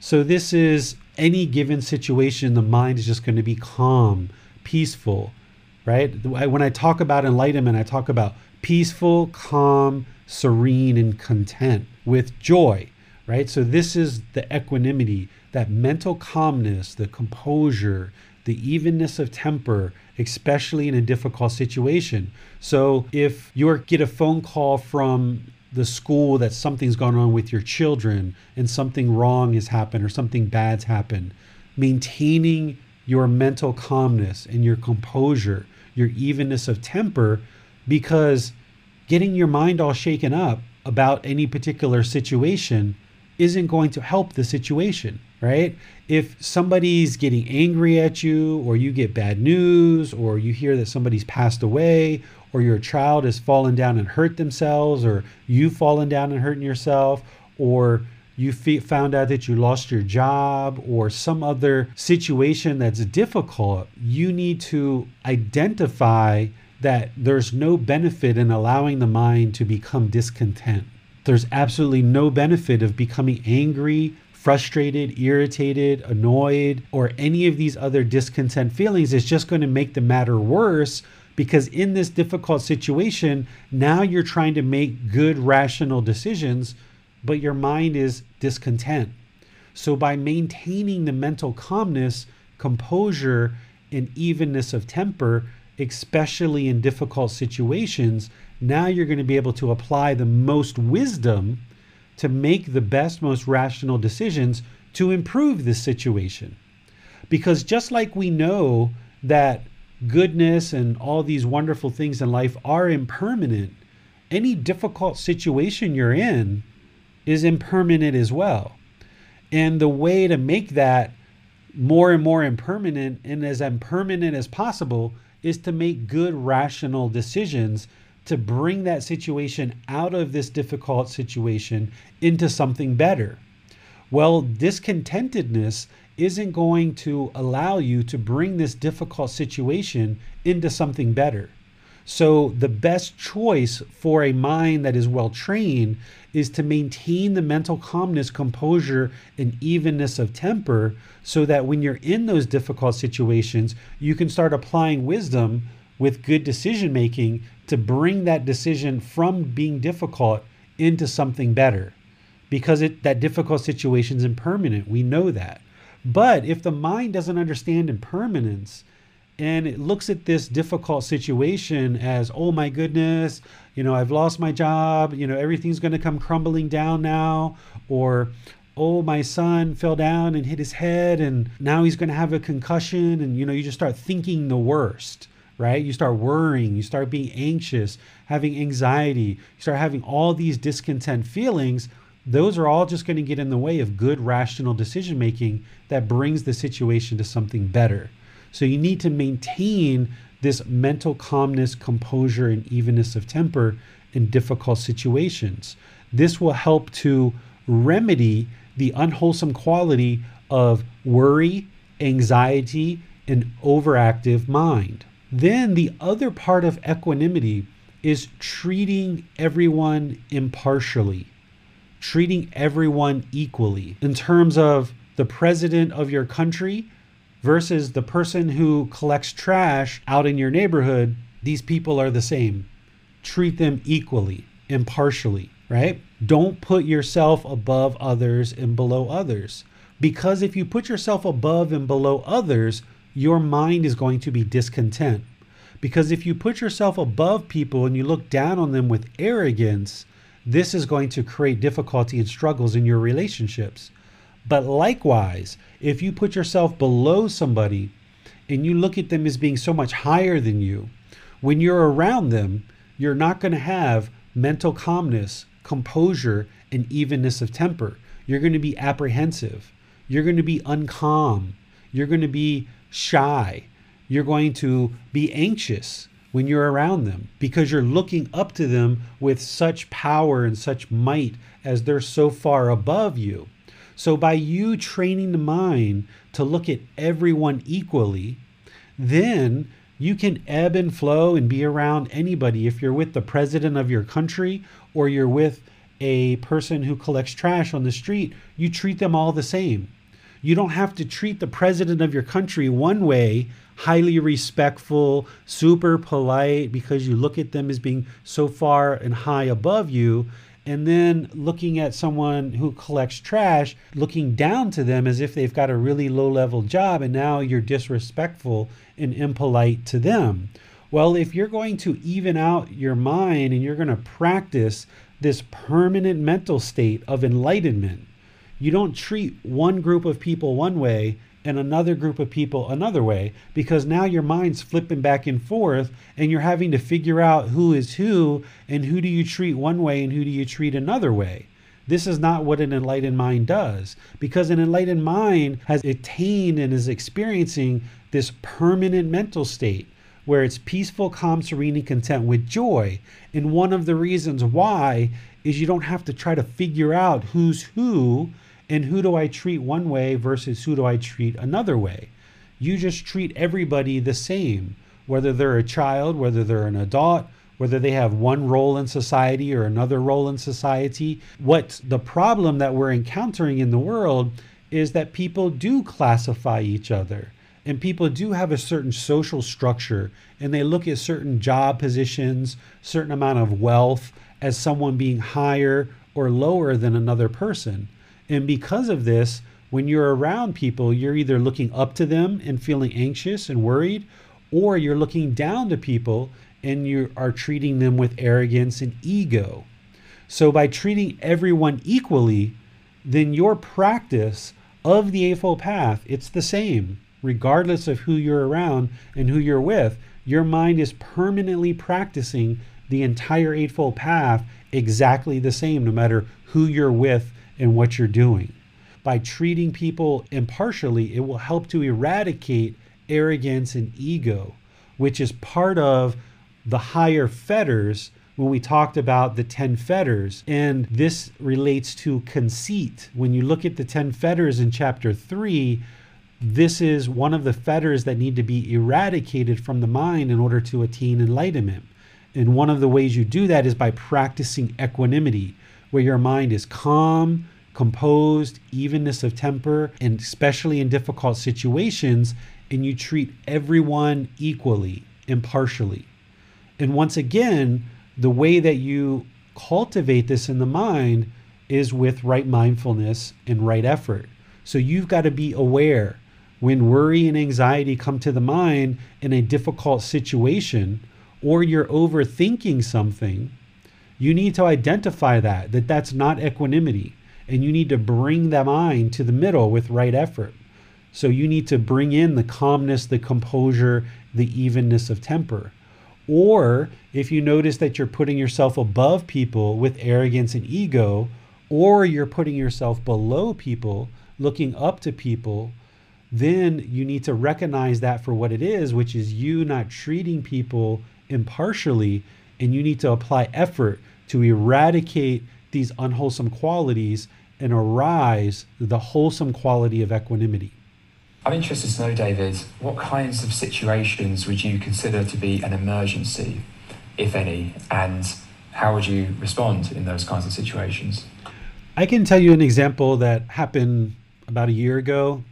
A: So, this is any given situation, the mind is just going to be calm, peaceful, right? When I talk about enlightenment, I talk about peaceful, calm, serene, and content with joy, right? So, this is the equanimity that mental calmness, the composure, the evenness of temper, especially in a difficult situation. So if you get a phone call from the school that something's gone on with your children and something wrong has happened or something bad's happened, maintaining your mental calmness and your composure, your evenness of temper, because getting your mind all shaken up about any particular situation isn't going to help the situation right? If somebody's getting angry at you, or you get bad news, or you hear that somebody's passed away, or your child has fallen down and hurt themselves, or you've fallen down and hurting yourself, or you found out that you lost your job or some other situation that's difficult, you need to identify that there's no benefit in allowing the mind to become discontent. There's absolutely no benefit of becoming angry, frustrated, irritated, annoyed, or any of these other discontent feelings is just going to make the matter worse because in this difficult situation, now you're trying to make good, rational decisions, but your mind is discontent. So, by maintaining the mental calmness, composure, and evenness of temper, especially in difficult situations, now you're going to be able to apply the most wisdom to make the best, most rational decisions to improve this situation. Because just like we know that goodness and all these wonderful things in life are impermanent, any difficult situation you're in is impermanent as well. And the way to make that more and more impermanent and as impermanent as possible is to make good rational decisions to bring that situation out of this difficult situation into something better. Well, discontentedness isn't going to allow you to bring this difficult situation into something better. So, the best choice for a mind that is well trained is to maintain the mental calmness, composure, and evenness of temper so that when you're in those difficult situations, you can start applying wisdom with good decision making to bring that decision from being difficult into something better because it that difficult situation is impermanent we know that but if the mind doesn't understand impermanence and it looks at this difficult situation as oh my goodness you know i've lost my job you know everything's going to come crumbling down now or oh, my son fell down and hit his head and now he's going to have a concussion. And, you know, you just start thinking the worst, right? You start worrying, you start being anxious, having anxiety, you start having all these discontent feelings. Those are all just going to get in the way of good, rational decision making that brings the situation to something better. So you need to maintain this mental calmness, composure, and evenness of temper in difficult situations. This will help to remedy the unwholesome quality of worry, anxiety, and overactive mind. Then the other part of equanimity is treating everyone impartially, treating everyone equally in terms of the president of your country versus the person who collects trash out in your neighborhood. These people are the same. Treat them equally, impartially right? Don't put yourself above others and below others. Because if you put yourself above and below others, your mind is going to be discontent. Because if you put yourself above people and you look down on them with arrogance, this is going to create difficulty and struggles in your relationships. But likewise, if you put yourself below somebody and you look at them as being so much higher than you, when you're around them, you're not going to have mental calmness, composure and evenness of temper. You're going to be apprehensive. You're going to be uncalm. You're going to be shy. You're going to be anxious when you're around them because you're looking up to them with such power and such might as they're so far above you. So, by you training the mind to look at everyone equally, then you can ebb and flow and be around anybody. If you're with the president of your country or you're with a person who collects trash on the street, you treat them all the same. You don't have to treat the president of your country one way, highly respectful, super polite, because you look at them as being so far and high above you, and then looking at someone who collects trash, looking down to them as if they've got a really low level job, and now you're disrespectful and impolite to them. Well, if you're going to even out your mind and you're going to practice this permanent mental state of enlightenment, you don't treat one group of people one way and another group of people another way because now your mind's flipping back and forth and you're having to figure out who is who and who do you treat one way and who do you treat another way. This is not what an enlightened mind does because an enlightened mind has attained and is experiencing this permanent mental state where it's peaceful, calm, serene, and content with joy. And one of the reasons why is you don't have to try to figure out who's who and who do I treat one way versus who do I treat another way. You just treat everybody the same, whether they're a child, whether they're an adult, whether they have one role in society or another role in society. What the problem that we're encountering in the world is that people do classify each other and people do have a certain social structure and they look at certain job positions, certain amount of wealth as someone being higher or lower than another person. And because of this, when you're around people, you're either looking up to them and feeling anxious and worried, or you're looking down to people and you are treating them with arrogance and ego. So, by treating everyone equally, then your practice of the Eightfold Path, it's the same, regardless of who you're around and who you're with. Your mind is permanently practicing the entire Eightfold Path exactly the same, no matter who you're with and what you're doing. By treating people impartially, it will help to eradicate arrogance and ego, which is part of the higher fetters when we talked about the 10 fetters. And this relates to conceit. When you look at the 10 fetters in chapter 3, this is one of the fetters that need to be eradicated from the mind in order to attain enlightenment. And one of the ways you do that is by practicing equanimity, where your mind is calm, composed, evenness of temper, and especially in difficult situations, and you treat everyone equally, impartially. And once again, the way that you cultivate this in the mind is with right mindfulness and right effort. So you've got to be aware when worry and anxiety come to the mind in a difficult situation or you're overthinking something, you need to identify that that that's not equanimity and you need to bring the mind to the middle with right effort. So you need to bring in the calmness, the composure, the evenness of temper. Or if you notice that you're putting yourself above people with arrogance and ego, or you're putting yourself below people, looking up to people, then you need to recognize that for what it is, which is you not treating people impartially, and you need to apply effort to eradicate these unwholesome qualities and arise the wholesome quality of equanimity.
B: I'm interested to know, David, what kinds of situations would you consider to be an emergency, if any, and how would you respond in those kinds of situations?
A: I can tell you an example that happened about a year ago.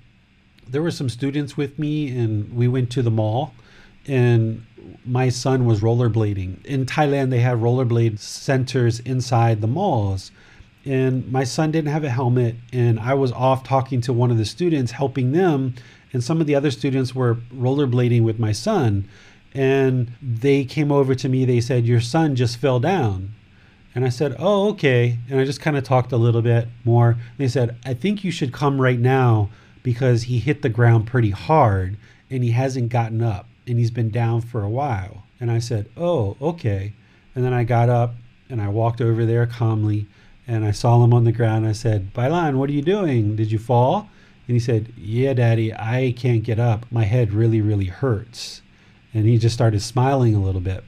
A: There were some students with me, and we went to the mall, and my son was rollerblading. In Thailand, they have rollerblade centers inside the malls. And my son didn't have a helmet, and I was off talking to one of the students, helping them. And some of the other students were rollerblading with my son. And they came over to me, they said, Your son just fell down. And I said, Oh, okay. And I just kind of talked a little bit more. They said, I think you should come right now because he hit the ground pretty hard and he hasn't gotten up and he's been down for a while. And I said, Oh, okay. And then I got up and I walked over there calmly and I saw him on the ground. I said, Bailan, what are you doing? Did you fall? And he said, Yeah, daddy, I can't get up. My head really, really hurts. And he just started smiling a little bit.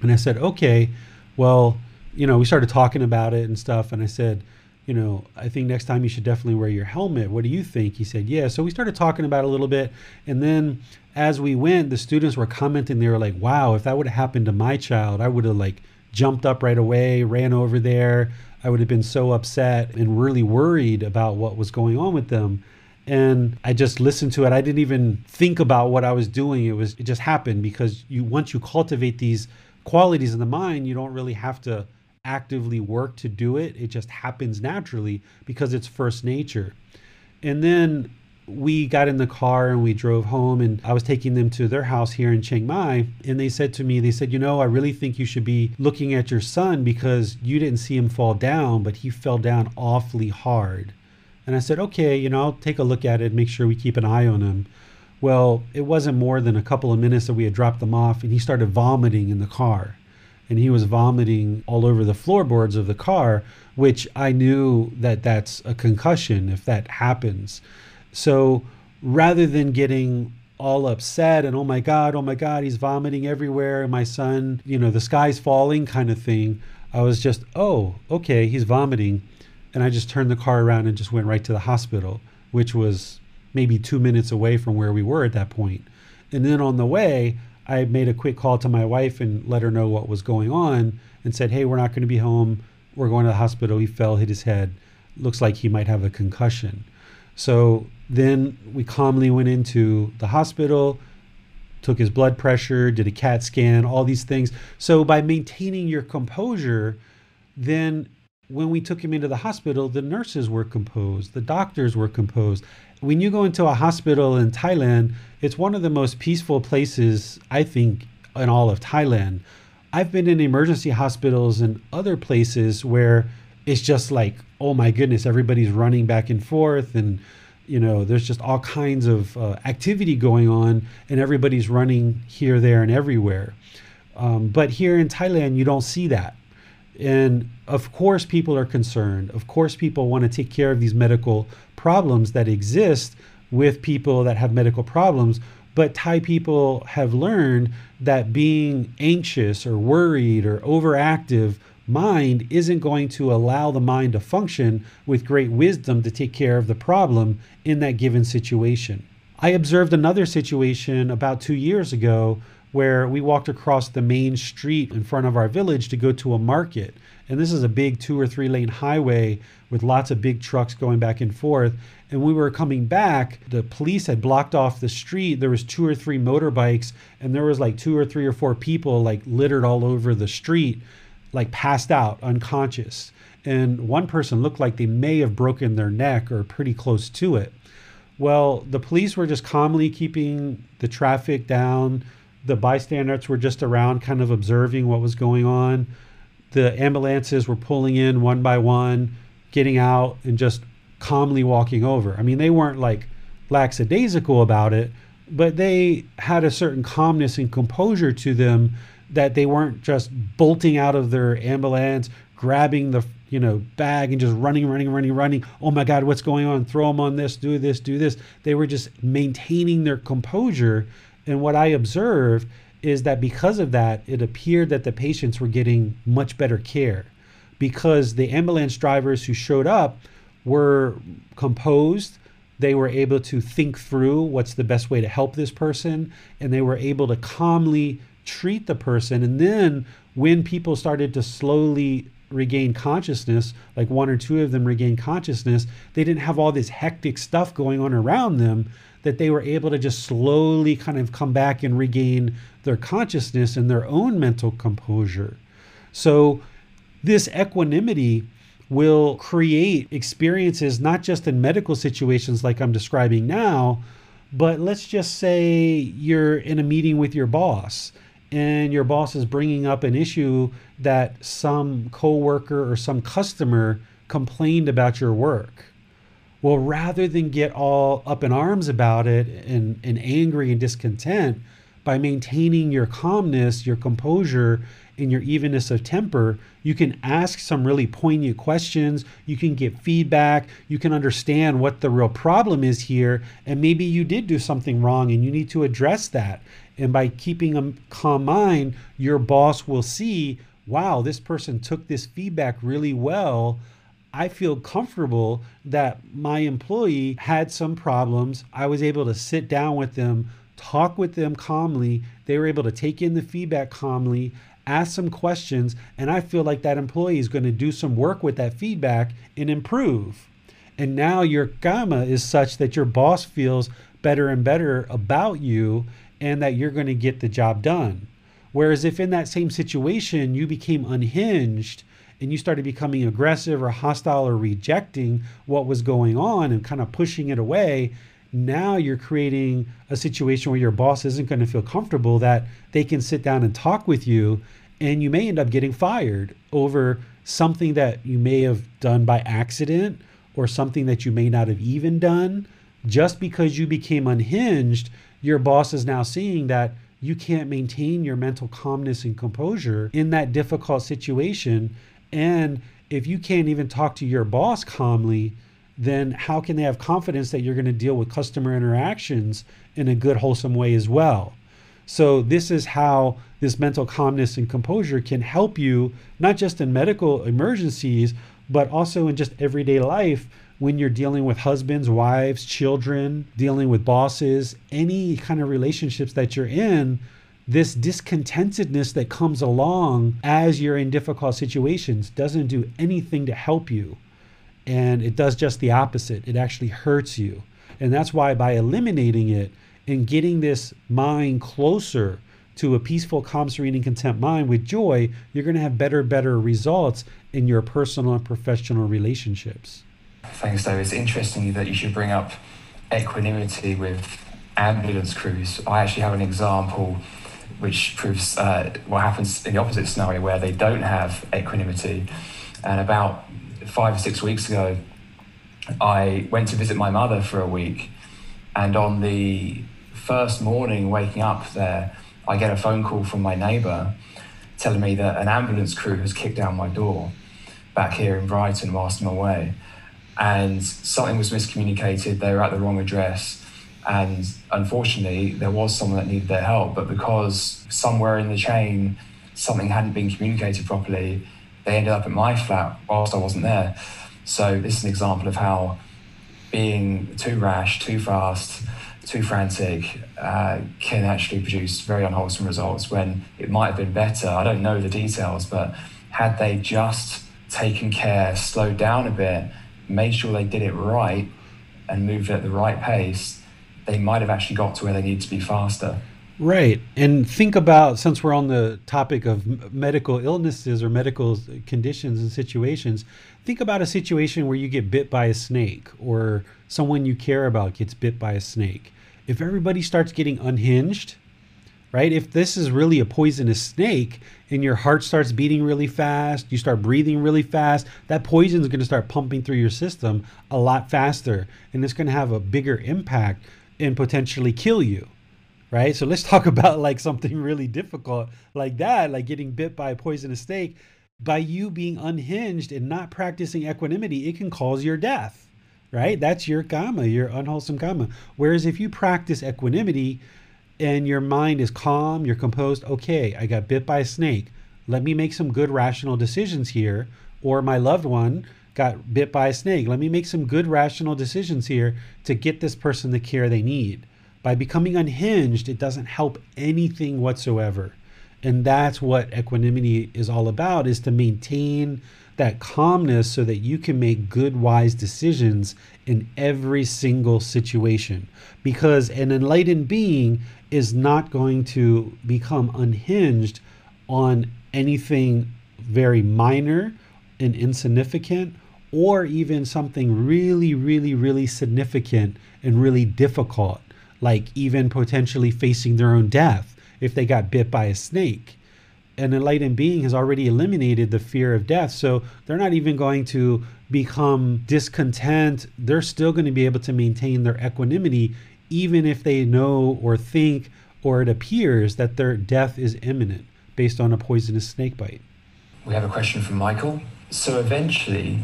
A: And I said, Okay, well, you know, we started talking about it and stuff. And I said, you know, I think next time you should definitely wear your helmet. What do you think? He said, yeah. So we started talking about a little bit. And then as we went, the students were commenting. They were like, wow, if that would have happened to my child, I would have like jumped up right away, ran over there. I would have been so upset and really worried about what was going on with them. And I just listened to it. I didn't even think about what I was doing. It was it just happened because you once you cultivate these qualities in the mind, you don't really have to actively work to do it. It just happens naturally because it's first nature. And then we got in the car and we drove home and I was taking them to their house here in Chiang Mai and they said to me they said you know I really think you should be looking at your son because you didn't see him fall down but he fell down awfully hard. And I said okay, you know, I'll take a look at it, make sure we keep an eye on him. Well, it wasn't more than a couple of minutes that we had dropped them off and he started vomiting in the car and he was vomiting all over the floorboards of the car, which I knew that that's a concussion if that happens. So rather than getting all upset and oh my god, oh my god, he's vomiting everywhere, and my son, you know, the sky's falling kind of thing, I was just, oh, okay, he's vomiting. And I just turned the car around and just went right to the hospital, which was maybe two minutes away from where we were at that point. And then on the way, I made a quick call to my wife and let her know what was going on and said, Hey, we're not going to be home. We're going to the hospital. He fell, hit his head. Looks like he might have a concussion. So then we calmly went into the hospital, took his blood pressure, did a CAT scan, all these things. So by maintaining your composure, then when we took him into the hospital, the nurses were composed, the doctors were composed. When you go into a hospital in Thailand, it's one of the most peaceful places, I think, in all of Thailand. I've been in emergency hospitals and other places where it's just like, oh my goodness, everybody's running back and forth and you know there's just all kinds of uh, activity going on and everybody's running here there and everywhere um, but here in thailand you don't see that and of course, people are concerned. Of course, people want to take care of these medical problems that exist with people that have medical problems. But Thai people have learned that being anxious or worried or overactive mind isn't going to allow the mind to function with great wisdom to take care of the problem in that given situation. I observed another situation about two years ago where we walked across the main street in front of our village to go to a market. And this is a big two or three lane highway with lots of big trucks going back and forth. And we were coming back, the police had blocked off the street. There was two or three motorbikes, and there was like two or three or four people like littered all over the street, like passed out, unconscious. And one person looked like they may have broken their neck or pretty close to it. Well, the police were just calmly keeping the traffic down the bystanders were just around, kind of observing what was going on. The ambulances were pulling in one by one, getting out and just calmly walking over. I mean, they weren't like lackadaisical about it, but they had a certain calmness and composure to them that they weren't just bolting out of their ambulance, grabbing the you know bag and just running, running, running, running. Oh my God, what's going on? Throw them on this, do this, do this. They were just maintaining their composure. And what I observed is that because of that, it appeared that the patients were getting much better care because the ambulance drivers who showed up were composed. They were able to think through what's the best way to help this person, and they were able to calmly treat the person. And then when people started to slowly regain consciousness, like one or two of them regained consciousness, they didn't have all this hectic stuff going on around them that they were able to just slowly kind of come back and regain their consciousness and their own mental composure. So, this equanimity will create experiences not just in medical situations like I'm describing now, but let's just say you're in a meeting with your boss and your boss is bringing up an issue that some coworker or some customer complained about your work. Well, rather than get all up in arms about it and, and angry and discontent, by maintaining your calmness, your composure, and your evenness of temper, you can ask some really poignant questions. You can get feedback. You can understand what the real problem is here. And maybe you did do something wrong and you need to address that. And by keeping a calm mind, your boss will see wow, this person took this feedback really well. I feel comfortable that my employee had some problems. I was able to sit down with them, talk with them calmly. They were able to take in the feedback calmly, ask some questions, and I feel like that employee is going to do some work with that feedback and improve. And now your karma is such that your boss feels better and better about you and that you're going to get the job done. Whereas if in that same situation you became unhinged and you started becoming aggressive or hostile or rejecting what was going on and kind of pushing it away, now you're creating a situation where your boss isn't going to feel comfortable that they can sit down and talk with you and you may end up getting fired over something that you may have done by accident or something that you may not have even done just because you became unhinged your boss is now seeing that you can't maintain your mental calmness and composure in that difficult situation and if you can't even talk to your boss calmly then how can they have confidence that you're going to deal with customer interactions in a good, wholesome way as well? So, this is how this mental calmness and composure can help you, not just in medical emergencies, but also in just everyday life when you're dealing with husbands, wives, children, dealing with bosses, any kind of relationships that you're in. This discontentedness that comes along as you're in difficult situations doesn't do anything to help you and it does just the opposite. It actually hurts you. And that's why by eliminating it and getting this mind closer to a peaceful, calm, serene, and content mind with joy, you're going to have better, better results in your personal and professional relationships.
B: Thanks, Dave. It's interesting that you should bring up equanimity with ambulance crews. I actually have an example which proves uh, what happens in the opposite scenario where they don't have equanimity. And about five or six weeks ago, I went to visit my mother for a week. And on the first morning waking up there, I get a phone call from my neighbour telling me that an ambulance crew has kicked down my door back here in Brighton whilst I'm away. And something was miscommunicated, they were at the wrong address. And unfortunately, there was someone that needed their help, but because somewhere in the chain something hadn't been communicated properly, they ended up at my flat whilst I wasn't there. So this is an example of how being too rash, too fast, too frantic uh, can actually produce very unwholesome results when it might have been better. I don't know the details, but had they just taken care, slowed down a bit, made sure they did it right, and moved at the right pace, they might have actually got to where they need to be faster.
A: Right. And think about, since we're on the topic of medical illnesses or medical conditions and situations, think about a situation where you get bit by a snake or someone you care about gets bit by a snake. If everybody starts getting unhinged, right? If this is really a poisonous snake and your heart starts beating really fast, you start breathing really fast, that poison is going to start pumping through your system a lot faster and it's going to have a bigger impact and potentially kill you. Right? So let's (laughs) talk about like something really difficult like that, like getting bit by a poisonous snake. By you being unhinged and not practicing equanimity, it can cause your death. Right? That's your karma, your unwholesome karma. Whereas if you practice equanimity, and your mind is calm, you're composed, okay, I got bit by a snake. Let me make some good rational decisions here. Or my loved one got bit by a snake. Let me make some good rational decisions here to get this person the care they need. By becoming unhinged, it doesn't help anything whatsoever. And that's what equanimity is all about is to maintain that calmness so that you can make good wise decisions in every single situation. Because an enlightened being is not going to become unhinged on anything very minor and insignificant or even something really, really, really significant and really difficult, like even potentially facing their own death if they got bit by a snake. An enlightened being has already eliminated the fear of death, so they're not even going to become discontent. They're still going to be able to maintain their equanimity even if they know or think or it appears that their death is imminent based on a poisonous snake bite.
B: We have a question from Michael. So eventually,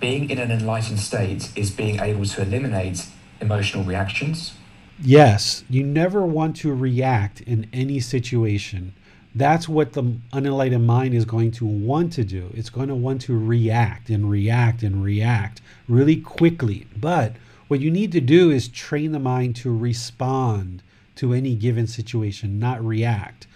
B: being in an enlightened state is being able to eliminate emotional reactions?
A: Yes, you never want to react in any situation. That's what the unenlightened mind is going to want to do. It's going to want to react and react and react really quickly. But what you need to do is train the mind to respond to any given situation, not react.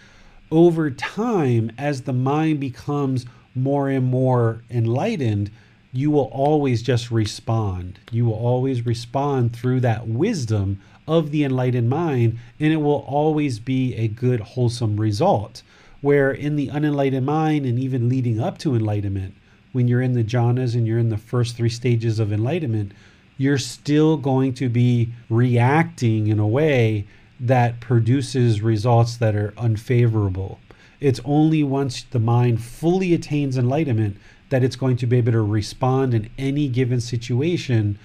A: Over time, as the mind becomes more and more enlightened, you will always just respond. You will always respond through that wisdom of the enlightened mind, and it will always be a good, wholesome result. Where in the unenlightened mind, and even leading up to enlightenment, when you're in the jhanas and you're in the first three stages of enlightenment, you're still going to be reacting in a way that produces results that are unfavorable. It's only once the mind fully attains enlightenment that it's going to be able to respond in any given situation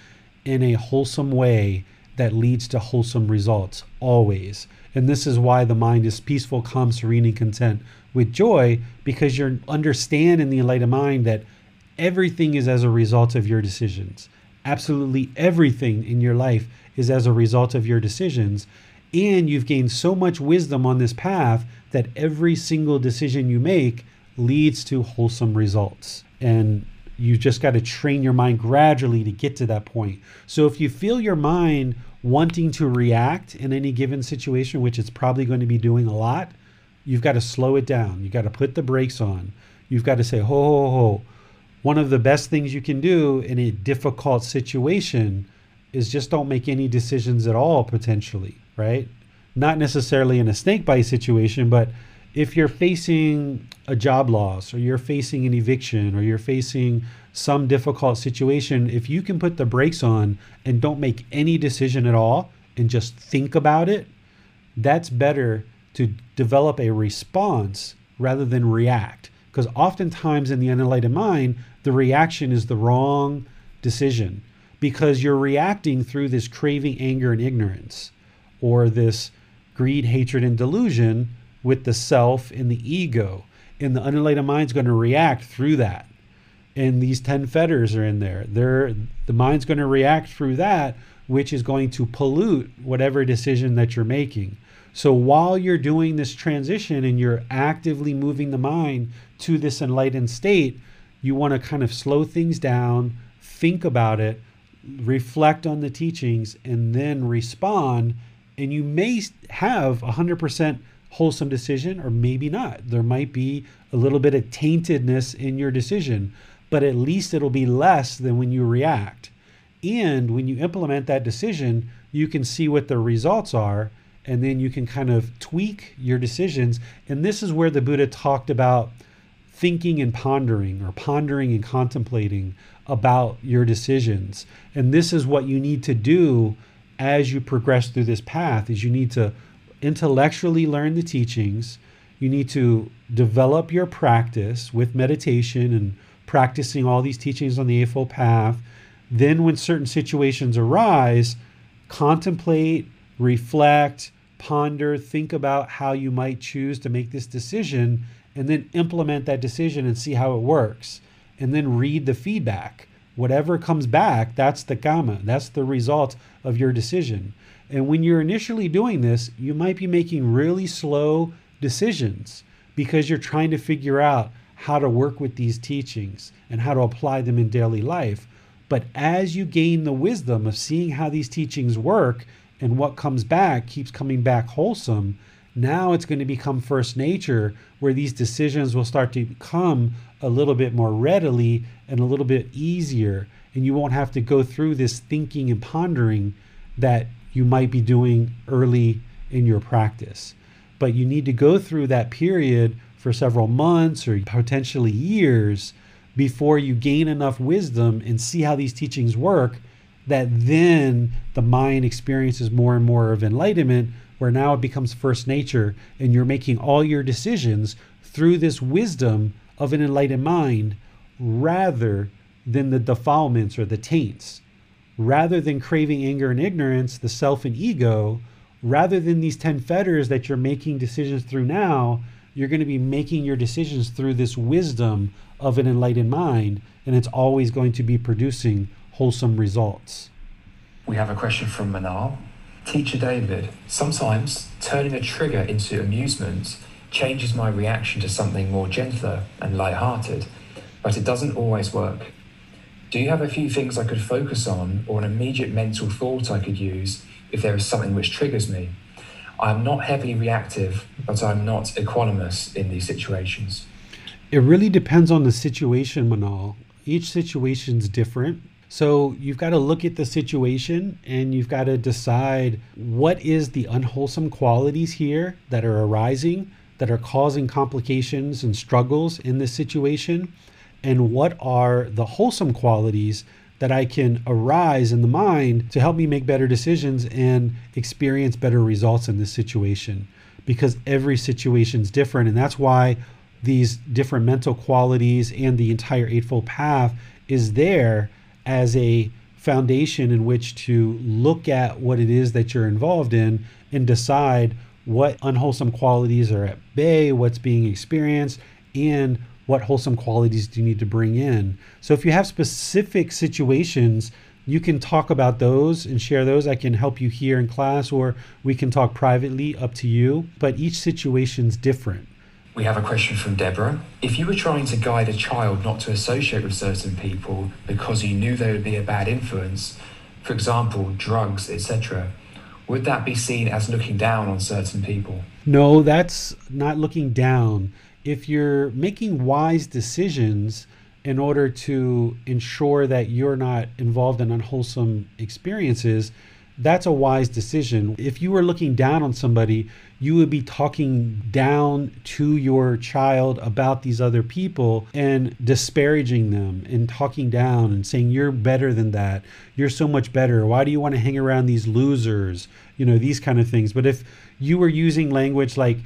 A: in a wholesome way that leads to wholesome results, always. And this is why the mind is peaceful, calm, serene, and content with joy, because you understand in the enlightened mind that everything is as a result of your decisions absolutely everything in your life is as a result of your decisions. And you've gained so much wisdom on this path that every single decision you make leads to wholesome results. And you just got to train your mind gradually to get to that point. So if you feel your mind wanting to react in any given situation, which it's probably going to be doing a lot, you've got to slow it down. You've got to put the brakes on. You've got to say, ho, ho, ho, one of the best things you can do in a difficult situation is just don't make any decisions at all potentially right? Not necessarily in a snake bite situation but if you're facing a job loss or you're facing an eviction or you're facing some difficult situation if you can put the brakes on and don't make any decision at all and just think about it that's better to develop a response rather than react because oftentimes in the unenlightened mind the reaction is the wrong decision because you're reacting through this craving, anger, and ignorance, or this greed, hatred, and delusion with the self and the ego. And the unenlightened mind's going to react through that. And these 10 fetters are in there. They're, the mind's going to react through that, which is going to pollute whatever decision that you're making. So while you're doing this transition and you're actively moving the mind to this enlightened state, you want to kind of slow things down, think about it, reflect on the teachings, and then respond. And you may have a 100% wholesome decision, or maybe not. There might be a little bit of taintedness in your decision, but at least it'll be less than when you react. And when you implement that decision, you can see what the results are, and then you can kind of tweak your decisions. And this is where the Buddha talked about thinking and pondering or pondering and contemplating about your decisions. And this is what you need to do as you progress through this path is you need to intellectually learn the teachings. You need to develop your practice with meditation and practicing all these teachings on the Eightfold Path. Then, when certain situations arise, contemplate, reflect, ponder, think about how you might choose to make this decision, and then implement that decision and see how it works. And then read the feedback. Whatever comes back, that's the karma, that's the result of your decision. And when you're initially doing this, you might be making really slow decisions because you're trying to figure out how to work with these teachings and how to apply them in daily life. But as you gain the wisdom of seeing how these teachings work and what comes back keeps coming back wholesome, now it's going to become first nature where these decisions will start to come a little bit more readily and a little bit easier. And you won't have to go through this thinking and pondering that you might be doing early in your practice. But you need to go through that period for several months or potentially years before you gain enough wisdom and see how these teachings work that then the mind experiences more and more of enlightenment where now it becomes first nature and you're making all your decisions through this wisdom of an enlightened mind rather than the defilements or the taints. Rather than craving anger and ignorance, the self and ego, rather than these 10 fetters that you're making decisions through now, you're going to be making your decisions through this wisdom of an enlightened mind, and it's always going to be producing wholesome results.
B: We have a question from Manal. Teacher David, sometimes turning a trigger into amusement changes my reaction to something more gentler and light-hearted, but it doesn't always work. Do you have a few things I could focus on or an immediate mental thought I could use if there is something which triggers me? I am not heavily reactive, but I'm not equanimous in these situations.
A: It really depends on the situation, Manal. Each situation's different. So you've got to look at the situation and you've got to decide what is the unwholesome qualities here that are arising that are causing complications and struggles in this situation and what are the wholesome qualities that I can arise in the mind to help me make better decisions and experience better results in this situation. Because every situation is different and that's why these different mental qualities and the entire eightfold path is there as a foundation in which to look at what it is that you're involved in and decide what unwholesome qualities are at bay, what's being experienced, and what wholesome qualities do you need to bring in? So if you have specific situations, you can talk about those and share those. I can help you here in class, or we can talk privately, up to you. But each situation's different.
B: We have a question from Deborah. If you were trying to guide a child not to associate with certain people because you knew they would be a bad influence, for example, drugs, etc., would that be seen as looking down on certain people?
A: No, that's not looking down if you're making wise decisions in order to ensure that you're not involved in unwholesome experiences, that's a wise decision. If you were looking down on somebody, you would be talking down to your child about these other people and disparaging them and talking down and saying, You're better than that. You're so much better. Why do you want to hang around these losers? You know, these kind of things. But if you were using language like,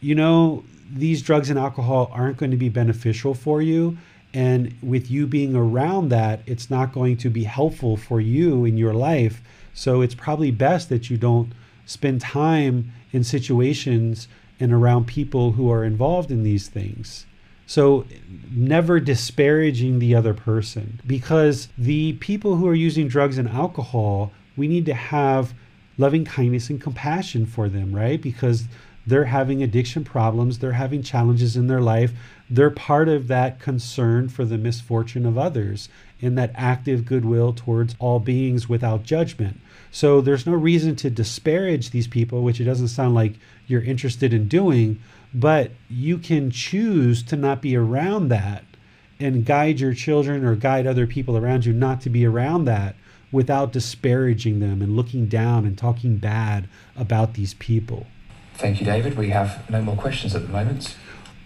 A: you know, these drugs and alcohol aren't going to be beneficial for you. And with you being around that, it's not going to be helpful for you in your life. So it's probably best that you don't spend time in situations and around people who are involved in these things. So, never disparaging the other person because the people who are using drugs and alcohol, we need to have loving kindness and compassion for them, right? Because they're having addiction problems, they're having challenges in their life. They're part of that concern for the misfortune of others and that active goodwill towards all beings without judgment. So there's no reason to disparage these people, which it doesn't sound like you're interested in doing, but you can choose to not be around that and guide your children or guide other people around you not to be around that without disparaging them and looking down and talking bad about these people.
B: Thank you, David. We have no more questions at the moment.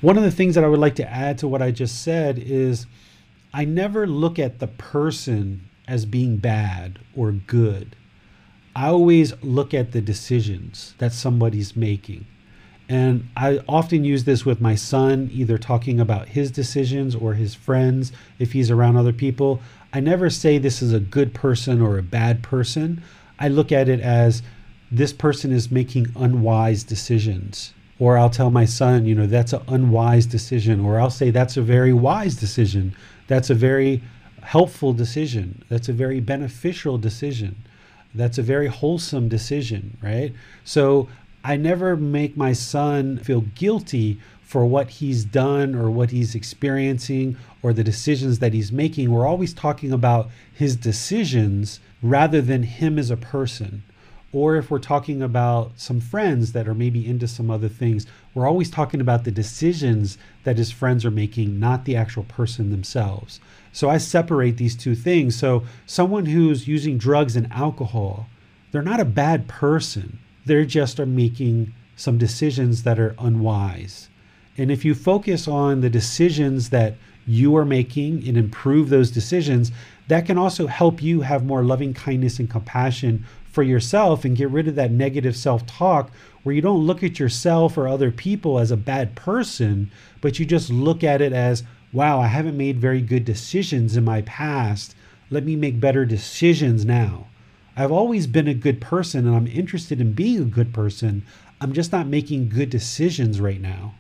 A: One of the things that I would like to add to what I just said is I never look at the person as being bad or good. I always look at the decisions that somebody's making. And I often use this with my son, either talking about his decisions or his friends if he's around other people. I never say this is a good person or a bad person. I look at it as this person is making unwise decisions. Or I'll tell my son, you know, that's an unwise decision. Or I'll say that's a very wise decision. That's a very helpful decision. That's a very beneficial decision. That's a very wholesome decision, right? So I never make my son feel guilty for what he's done or what he's experiencing or the decisions that he's making. We're always talking about his decisions rather than him as a person. Or if we're talking about some friends that are maybe into some other things, we're always talking about the decisions that his friends are making, not the actual person themselves. So I separate these two things. So someone who's using drugs and alcohol, they're not a bad person. They're just are making some decisions that are unwise. And if you focus on the decisions that you are making and improve those decisions, that can also help you have more loving kindness and compassion for yourself and get rid of that negative self talk where you don't look at yourself or other people as a bad person, but you just look at it as, wow, I haven't made very good decisions in my past. Let me make better decisions now. I've always been a good person and I'm interested in being a good person. I'm just not making good decisions right now.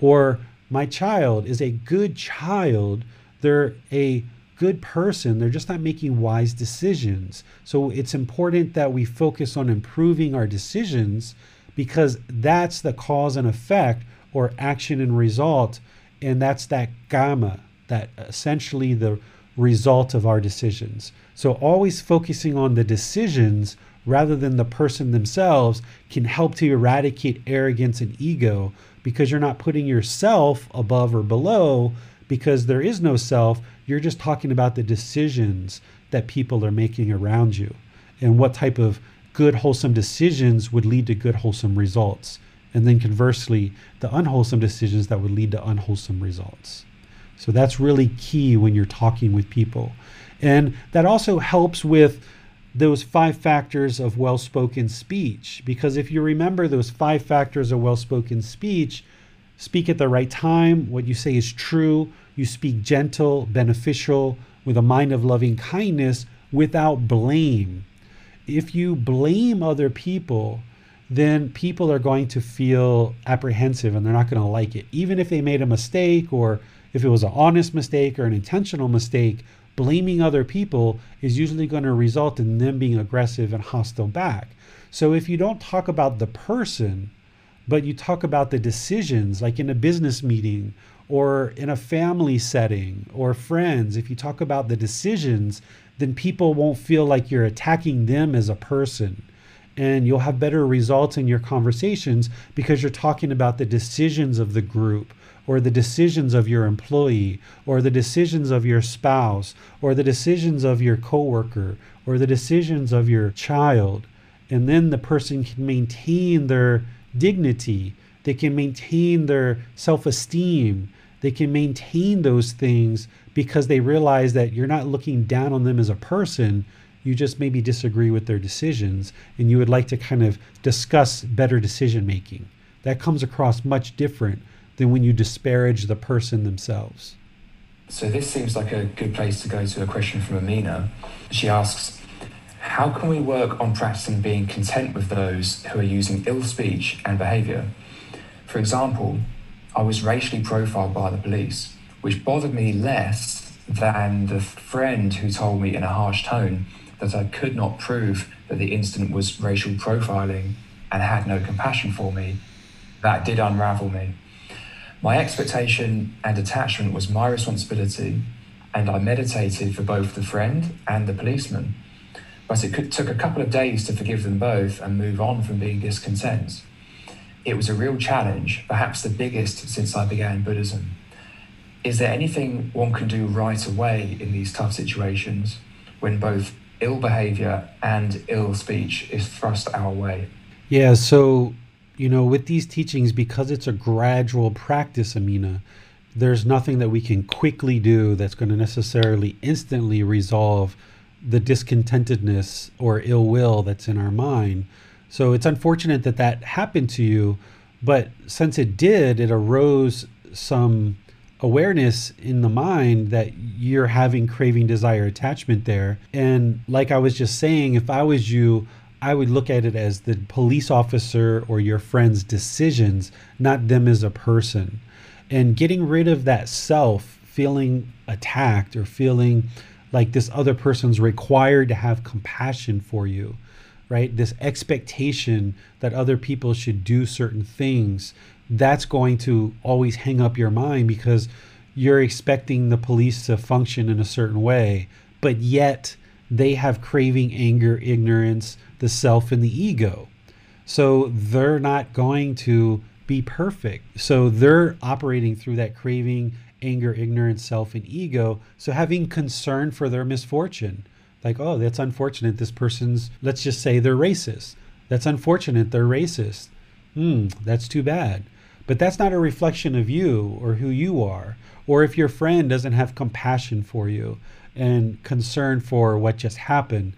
A: Or my child is a good child. They're a good person. They're just not making wise decisions. So it's important that we focus on improving our decisions because that's the cause and effect or action and result. And that's that karma that essentially the result of our decisions. So always focusing on the decisions rather than the person themselves can help to eradicate arrogance and ego because you're not putting yourself above or below because there is no self. You're just talking about the decisions that people are making around you and what type of good, wholesome decisions would lead to good, wholesome results. And then conversely, the unwholesome decisions that would lead to unwholesome results. So that's really key when you're talking with people. And that also helps with those five factors of well spoken speech. Because if you remember those five factors of well spoken speech, speak at the right time, what you say is true, you speak gentle, beneficial, with a mind of loving kindness without blame. If you blame other people, then people are going to feel apprehensive and they're not going to like it. Even if they made a mistake or if it was an honest mistake or an intentional mistake, blaming other people is usually going to result in them being aggressive and hostile back. So if you don't talk about the person, but you talk about the decisions, like in a business meeting or in a family setting or friends, if you talk about the decisions, then people won't feel like you're attacking them as a person. And you'll have better results in your conversations because you're talking about the decisions of the group or the decisions of your employee or the decisions of your spouse or the decisions of your coworker or the decisions of your child. And then the person can maintain their dignity, they can maintain their self esteem, they can maintain those things because they realize that you're not looking down on them as a person. You just maybe disagree with their decisions and you would like to kind of discuss better decision making. That comes across much different than when you disparage the person themselves.
B: So, this seems like a good place to go to a question from Amina. She asks, How can we work on practicing being content with those who are using ill speech and behaviour? For example, I was racially profiled by the police, which bothered me less than the friend who told me in a harsh tone that I could not prove that the incident was racial profiling and had no compassion for me. That did unravel me. My expectation and attachment was my responsibility, and I meditated for both the friend and the policeman. But it could, took a couple of days to forgive them both and move on from being discontent. It was a real challenge, perhaps the biggest since I began Buddhism. Is there anything one can do right away in these tough situations when both ill behavior and ill speech is thrust our way?
A: Yeah, so you know, with these teachings, because it's a gradual practice, Amina, there's nothing that we can quickly do that's going to necessarily instantly resolve the discontentedness or ill will that's in our mind. So it's unfortunate that that happened to you, but since it did, it arose some awareness in the mind that you're having craving, desire, attachment there. And like I was just saying, if I was you, I would look at it as the police officer or your friend's decisions, not them as a person. And getting rid of that self, feeling attacked or feeling like this other person's required to have compassion for you, right? This expectation that other people should do certain things that's going to always hang up your mind because you're expecting the police to function in a certain way, but yet they have craving, anger, ignorance, the self, and the ego. So they're not going to be perfect. So they're operating through that craving, anger, ignorance, self, and ego. So having concern for their misfortune, like, oh, that's unfortunate. This person's, let's just say they're racist. That's unfortunate. They're racist. Hmm, that's too bad. But that's not a reflection of you or who you are. Or if your friend doesn't have compassion for you and concern for what just happened,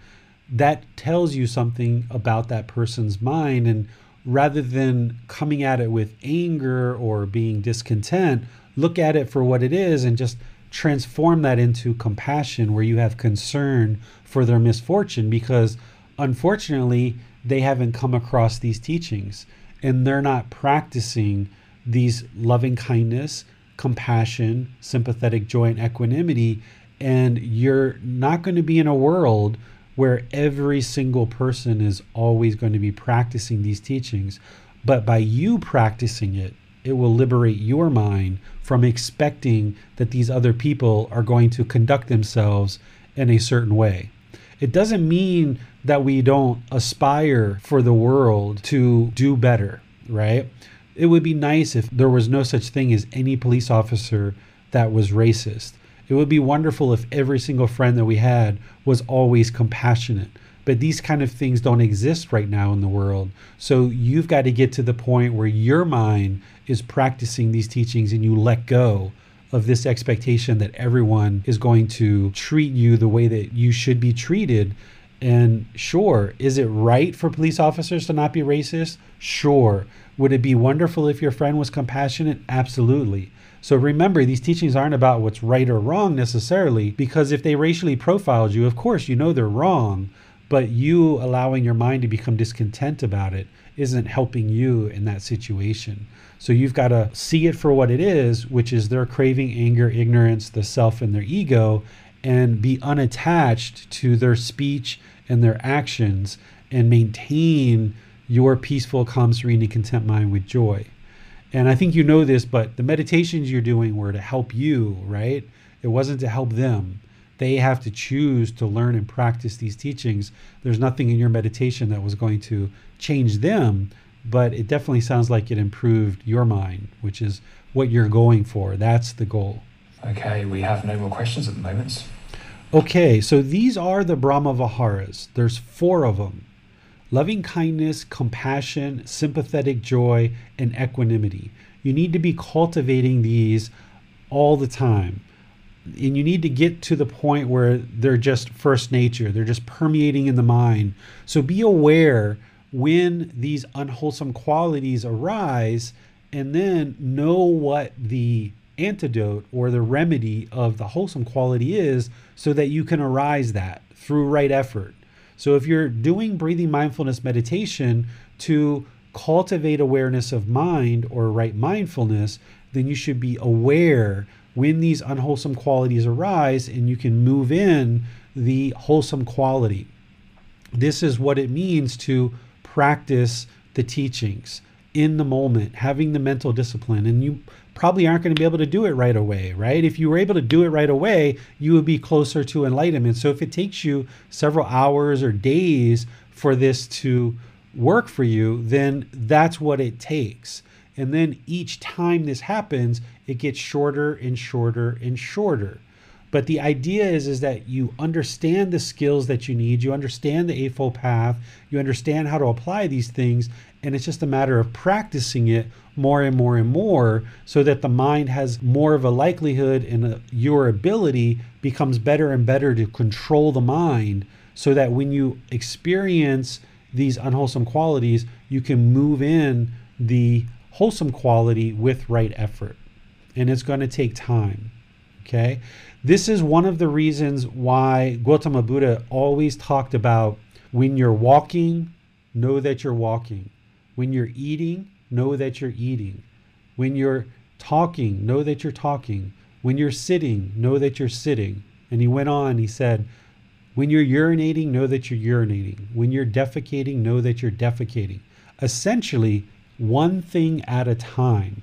A: that tells you something about that person's mind. And rather than coming at it with anger or being discontent, look at it for what it is and just transform that into compassion where you have concern for their misfortune because unfortunately they haven't come across these teachings and they're not practicing these loving kindness, compassion, sympathetic joy, and equanimity. And you're not going to be in a world where every single person is always going to be practicing these teachings. But by you practicing it, it will liberate your mind from expecting that these other people are going to conduct themselves in a certain way. It doesn't mean that we don't aspire for the world to do better, right? It would be nice if there was no such thing as any police officer that was racist. It would be wonderful if every single friend that we had was always compassionate. But these kind of things don't exist right now in the world. So you've got to get to the point where your mind is practicing these teachings and you let go of this expectation that everyone is going to treat you the way that you should be treated. And sure, is it right for police officers to not be racist? Sure. Would it be wonderful if your friend was compassionate? Absolutely. So remember, these teachings aren't about what's right or wrong necessarily, because if they racially profiled you, of course, you know they're wrong, but you allowing your mind to become discontent about it isn't helping you in that situation. So you've got to see it for what it is, which is their craving, anger, ignorance, the self, and their ego, and be unattached to their speech and their actions and maintain your peaceful, calm, serene, and content mind with joy. And I think you know this, but the meditations you're doing were to help you, right? It wasn't to help them. They have to choose to learn and practice these teachings. There's nothing in your meditation that was going to change them, but it definitely sounds like it improved your mind, which is what you're going for. That's the goal.
B: Okay, we have no more questions at the moment.
A: Okay, so these are the Brahma Viharas. There's four of them loving kindness, compassion, sympathetic joy, and equanimity. You need to be cultivating these all the time. And you need to get to the point where they're just first nature, they're just permeating in the mind. So be aware when these unwholesome qualities arise and then know what the antidote or the remedy of the wholesome quality is so that you can arise that through right effort. So if you're doing breathing mindfulness meditation to cultivate awareness of mind or right mindfulness, then you should be aware when these unwholesome qualities arise and you can move in the wholesome quality. This is what it means to practice the teachings in the moment, having the mental discipline. And you probably aren't going to be able to do it right away, right? If you were able to do it right away, you would be closer to enlightenment. So if it takes you several hours or days for this to work for you, then that's what it takes. And then each time this happens, it gets shorter and shorter and shorter. But the idea is, is that you understand the skills that you need, you understand the Eightfold Path, you understand how to apply these things, and it's just a matter of practicing it more and more and more so that the mind has more of a likelihood and a, your ability becomes better and better to control the mind so that when you experience these unwholesome qualities, you can move in the wholesome quality with right effort. And it's going to take time. Okay. This is one of the reasons why Gautama Buddha always talked about when you're walking, know that you're walking. When you're eating, know that you're eating. When you're talking, know that you're talking. When you're sitting, know that you're sitting. And he went on, he said, when you're urinating, know that you're urinating. When you're defecating, know that you're defecating. Essentially, one thing at a time.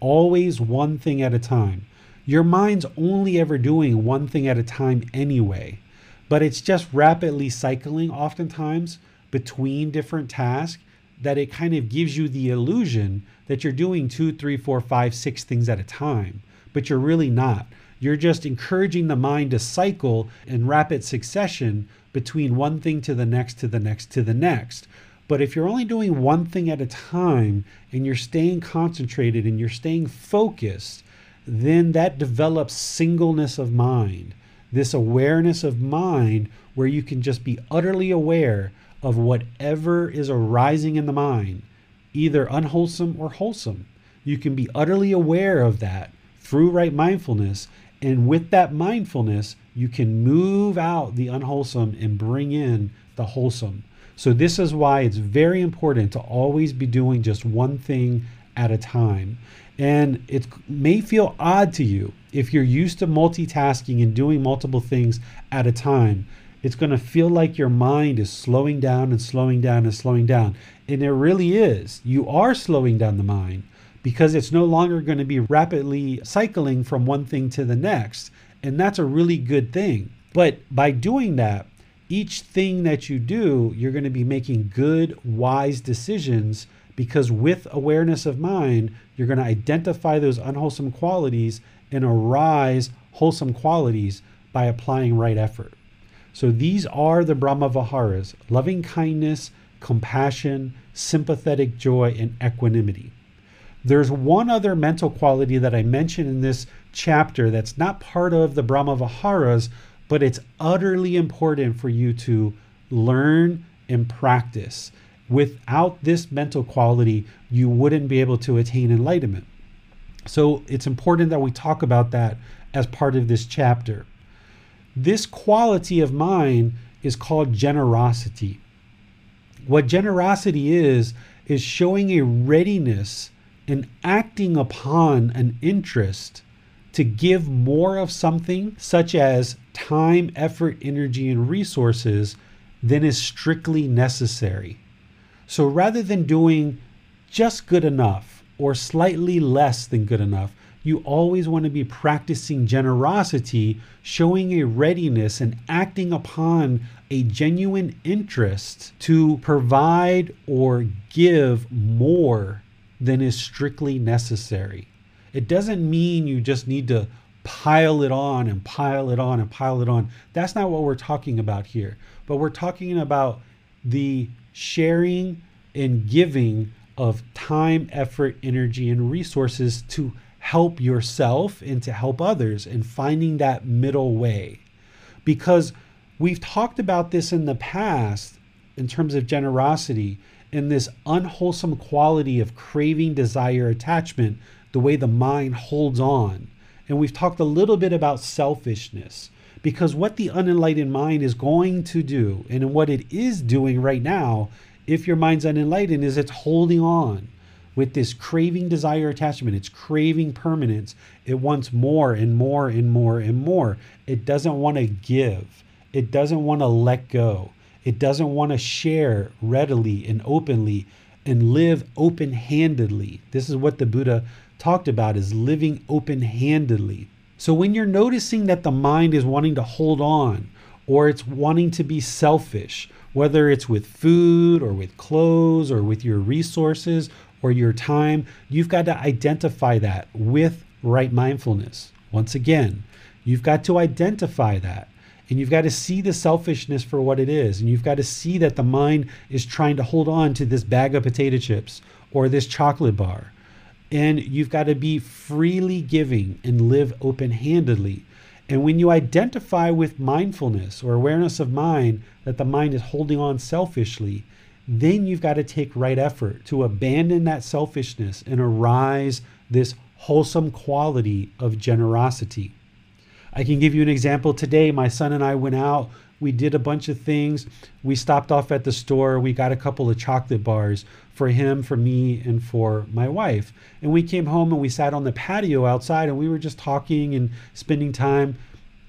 A: Always one thing at a time. Your mind's only ever doing one thing at a time anyway, but it's just rapidly cycling oftentimes between different tasks that it kind of gives you the illusion that you're doing two, three, four, five, six things at a time, but you're really not. You're just encouraging the mind to cycle in rapid succession between one thing to the next, to the next, to the next. But if you're only doing one thing at a time and you're staying concentrated and you're staying focused, then that develops singleness of mind, this awareness of mind where you can just be utterly aware of whatever is arising in the mind, either unwholesome or wholesome. You can be utterly aware of that through right mindfulness and with that mindfulness, you can move out the unwholesome and bring in the wholesome. So, this is why it's very important to always be doing just one thing at a time. And it may feel odd to you if you're used to multitasking and doing multiple things at a time. It's going to feel like your mind is slowing down and slowing down and slowing down. And it really is. You are slowing down the mind because it's no longer going to be rapidly cycling from one thing to the next. And that's a really good thing. But by doing that, each thing that you do, you're going to be making good, wise decisions because with awareness of mind, you're going to identify those unwholesome qualities and arise wholesome qualities by applying right effort. So these are the Brahma Viharas loving kindness, compassion, sympathetic joy, and equanimity. There's one other mental quality that I mentioned in this chapter that's not part of the Brahma Viharas, but it's utterly important for you to learn and practice. Without this mental quality, you wouldn't be able to attain enlightenment. So it's important that we talk about that as part of this chapter. This quality of mind is called generosity. What generosity is, is showing a readiness and acting upon an interest to give more of something, such as time, effort, energy, and resources, than is strictly necessary. So rather than doing just good enough or slightly less than good enough, you always want to be practicing generosity, showing a readiness and acting upon a genuine interest to provide or give more than is strictly necessary. It doesn't mean you just need to pile it on and pile it on and pile it on. That's not what we're talking about here. But we're talking about the sharing and giving of time, effort, energy, and resources to help yourself and to help others and finding that middle way. Because we've talked about this in the past in terms of generosity and this unwholesome quality of craving, desire, attachment, the way the mind holds on. And we've talked a little bit about selfishness because what the unenlightened mind is going to do and what it is doing right now, if your mind's unenlightened, is it's holding on with this craving, desire, attachment. It's craving permanence. It wants more and more and more and more. It doesn't want to give, it doesn't want to let go. It doesn't want to share readily and openly and live open-handedly. This is what the Buddha talked about is living open-handedly. So when you're noticing that the mind is wanting to hold on or it's wanting to be selfish, whether it's with food or with clothes or with your resources or your time, you've got to identify that with right mindfulness. Once again, you've got to identify that. And you've got to see the selfishness for what it is. And you've got to see that the mind is trying to hold on to this bag of potato chips or this chocolate bar. And you've got to be freely giving and live open handedly. And when you identify with mindfulness or awareness of mind that the mind is holding on selfishly, then you've got to take right effort to abandon that selfishness and arise this wholesome quality of generosity. I can give you an example today. My son and I went out. We did a bunch of things. We stopped off at the store. We got a couple of chocolate bars for him, for me, and for my wife. And we came home and we sat on the patio outside and we were just talking and spending time.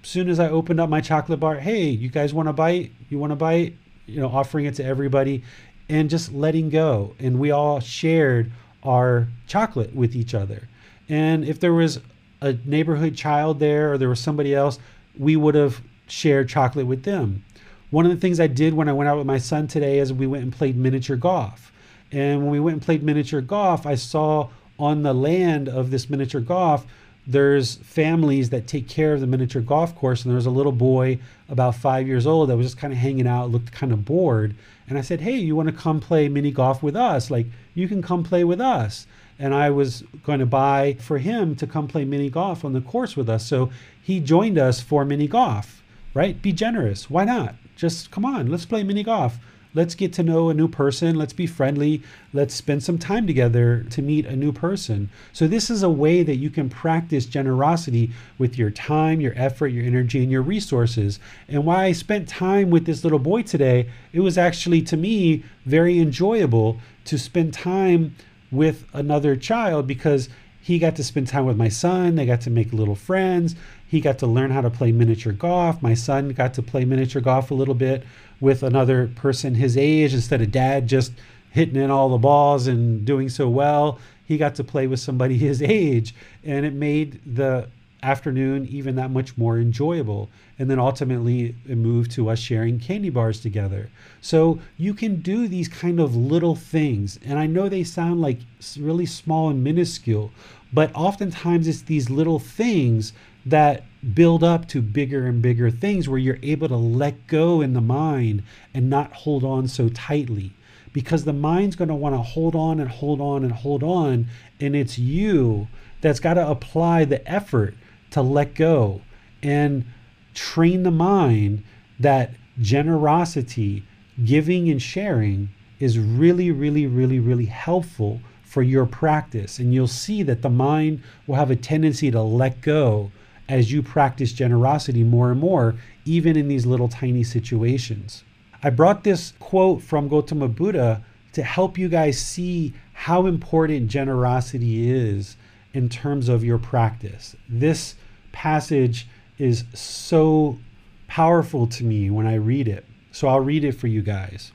A: As soon as I opened up my chocolate bar, hey, you guys want a bite? You want a bite? You know, offering it to everybody and just letting go. And we all shared our chocolate with each other. And if there was a neighborhood child there or there was somebody else, we would have shared chocolate with them. One of the things I did when I went out with my son today is we went and played miniature golf. And when we went and played miniature golf, I saw on the land of this miniature golf, there's families that take care of the miniature golf course. And there was a little boy about five years old that was just kind of hanging out, looked kind of bored. And I said, Hey, you want to come play mini golf with us? Like, you can come play with us. And I was going to buy for him to come play mini golf on the course with us. So he joined us for mini golf, right? Be generous. Why not? Just come on, let's play mini golf. Let's get to know a new person. Let's be friendly. Let's spend some time together to meet a new person. So, this is a way that you can practice generosity with your time, your effort, your energy, and your resources. And why I spent time with this little boy today, it was actually to me very enjoyable to spend time with another child because he got to spend time with my son. They got to make little friends. He got to learn how to play miniature golf. My son got to play miniature golf a little bit with another person his age instead of dad just hitting in all the balls and doing so well. He got to play with somebody (laughs) his age, and it made the afternoon even that much more enjoyable. And then ultimately, it moved to us sharing candy bars together. So you can do these kind of little things. And I know they sound like really small and minuscule, but oftentimes it's these little things that build up to bigger and bigger things where you're able to let go in the mind and not hold on so tightly. Because the mind's going to want to hold on and hold on and hold on and it's you that's got to apply the effort to let go and train the mind that generosity giving and sharing is really really really really helpful for your practice. And you'll see that the mind will have a tendency to let go as you practice generosity more and more, even in these little tiny situations. I brought this quote from Gautama Buddha to help you guys see how important generosity is in terms of your practice. This passage is so powerful to me when I read it. So I'll read it for you guys.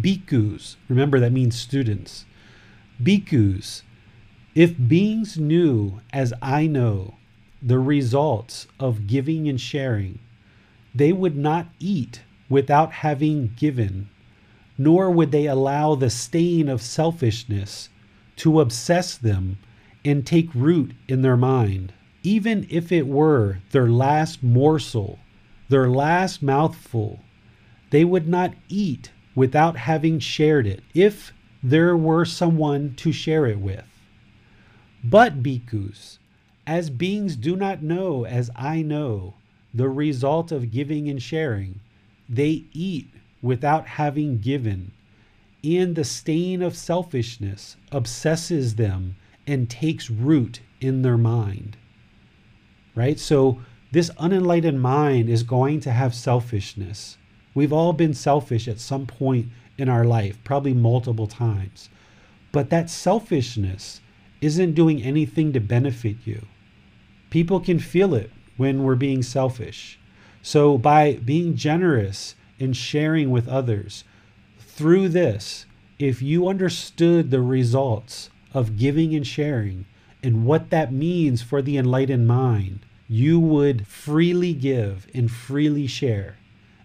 A: Bhikkhus, remember that means students. Bhikkhus, if beings knew as I know the results of giving and sharing, they would not eat without having given, nor would they allow the stain of selfishness to obsess them and take root in their mind. Even if it were their last morsel, their last mouthful, they would not eat without having shared it, if there were someone to share it with. But, bhikkhus, as beings do not know, as I know, the result of giving and sharing, they eat without having given, and the stain of selfishness obsesses them and takes root in their mind. Right? So, this unenlightened mind is going to have selfishness. We've all been selfish at some point in our life, probably multiple times. But that selfishness isn't doing anything to benefit you people can feel it when we're being selfish. So, by being generous and sharing with others, through this, if you understood the results of giving and sharing and what that means for the enlightened mind, you would freely give and freely share.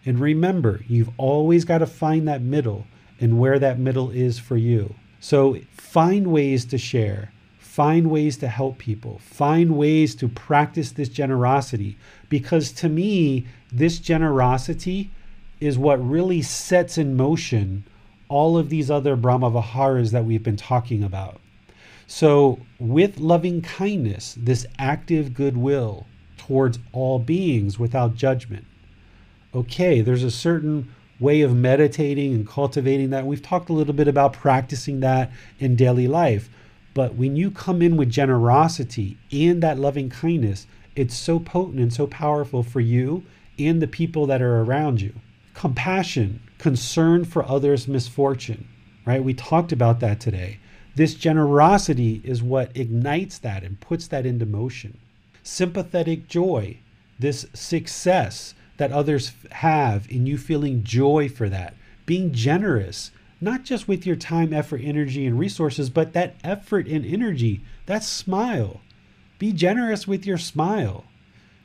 A: And remember, you've always got to find that middle and where that middle is for you. So find ways to share find ways to help people, find ways to practice this generosity. Because to me, this generosity is what really sets in motion all of these other Brahma Viharas that we've been talking about. So, with loving kindness, this active goodwill towards all beings without judgment. Okay, there's a certain way of meditating and cultivating that. We've talked a little bit about practicing that in daily life. But when you come in with generosity and that loving kindness, it's so potent and so powerful for you and the people that are around you. Compassion, concern for others' misfortune, right? We talked about that today. This generosity is what ignites that and puts that into motion. Sympathetic joy, this success that others have, and you feeling joy for that. Being generous, not just with your time, effort, energy, and resources, but that effort and energy, that smile. Be generous with your smile.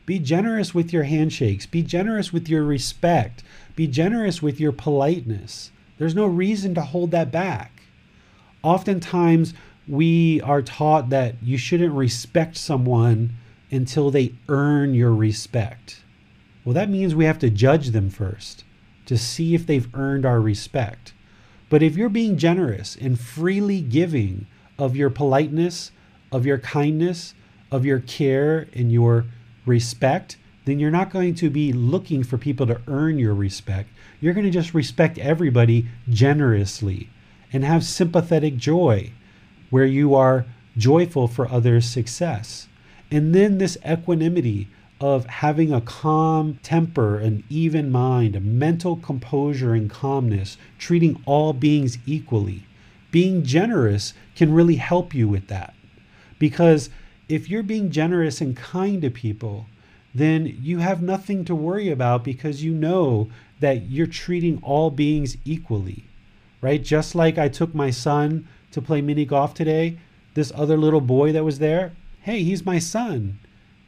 A: Be generous with your handshakes. Be generous with your respect. Be generous with your politeness. There's no reason to hold that back. Oftentimes, we are taught that you shouldn't respect someone until they earn your respect. Well, that means we have to judge them first to see if they've earned our respect. But if you're being generous and freely giving of your politeness, of your kindness, of your care and your respect, then you're not going to be looking for people to earn your respect. You're going to just respect everybody generously and have sympathetic joy where you are joyful for others' success. And then this equanimity of having a calm temper, an even mind, a mental composure and calmness, treating all beings equally. Being generous can really help you with that. Because if you're being generous and kind to people, then you have nothing to worry about because you know that you're treating all beings equally, right? Just like I took my son to play mini golf today, this other little boy that was there, hey, he's my son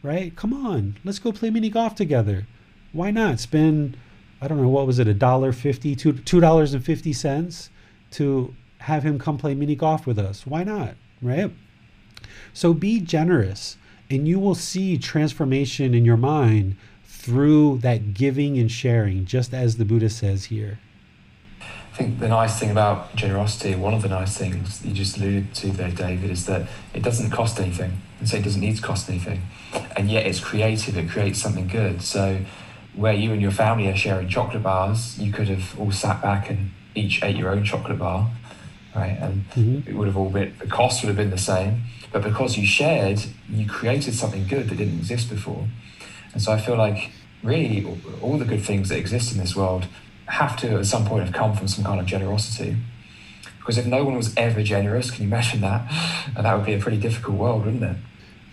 A: right? Come on, let's go play mini golf together. Why not spend, I don't know, what was it, a dollar fifty, two two dollars and fifty cents to have him come play mini golf with us? Why not, right? So be generous, and you will see transformation in your mind through that giving and sharing, just as the Buddha says here.
B: I think the nice thing about generosity, one of the nice things you just alluded to there, David, is that it doesn't cost anything. And so it doesn't need to cost anything. And yet it's creative, it creates something good. So where you and your family are sharing chocolate bars, you could have all sat back and each ate your own chocolate bar, right? And mm-hmm. it would have all been, the cost would have been the same. But because you shared, you created something good that didn't exist before. And so I feel like really all the good things that exist in this world have to at some point have come from some kind of generosity. Because if no one was ever generous, can you imagine that? And that would be a pretty difficult world, wouldn't it?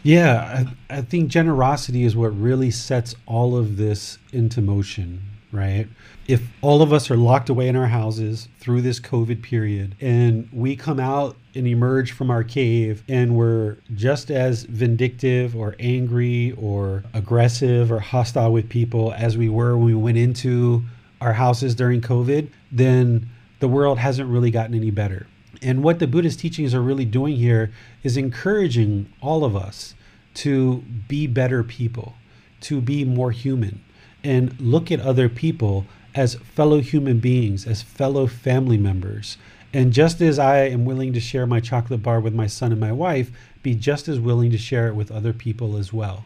A: Yeah, I, I think generosity is what really sets all of this into motion, right? If all of us are locked away in our houses through this COVID period and we come out and emerge from our cave and we're just as vindictive or angry or aggressive or hostile with people as we were when we went into our houses during COVID, then the world hasn't really gotten any better. And what the Buddhist teachings are really doing here is encouraging all of us to be better people, to be more human, and look at other people as fellow human beings, as fellow family members. And just as I am willing to share my chocolate bar with my son and my wife, be just as willing to share it with other people as well.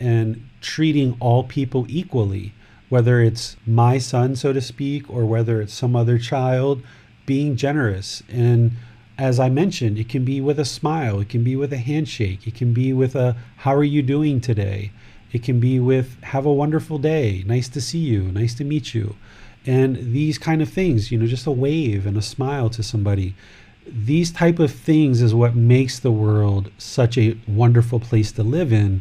A: And treating all people equally whether it's my son, so to speak, or whether it's some other child, being generous. And as I mentioned, it can be with a smile, it can be with a handshake, it can be with a, how are you doing today? It can be with, have a wonderful day, nice to see you, nice to meet you. And these kind of things, you know, just a wave and a smile to somebody. These type of things is what makes the world such a wonderful place to live in.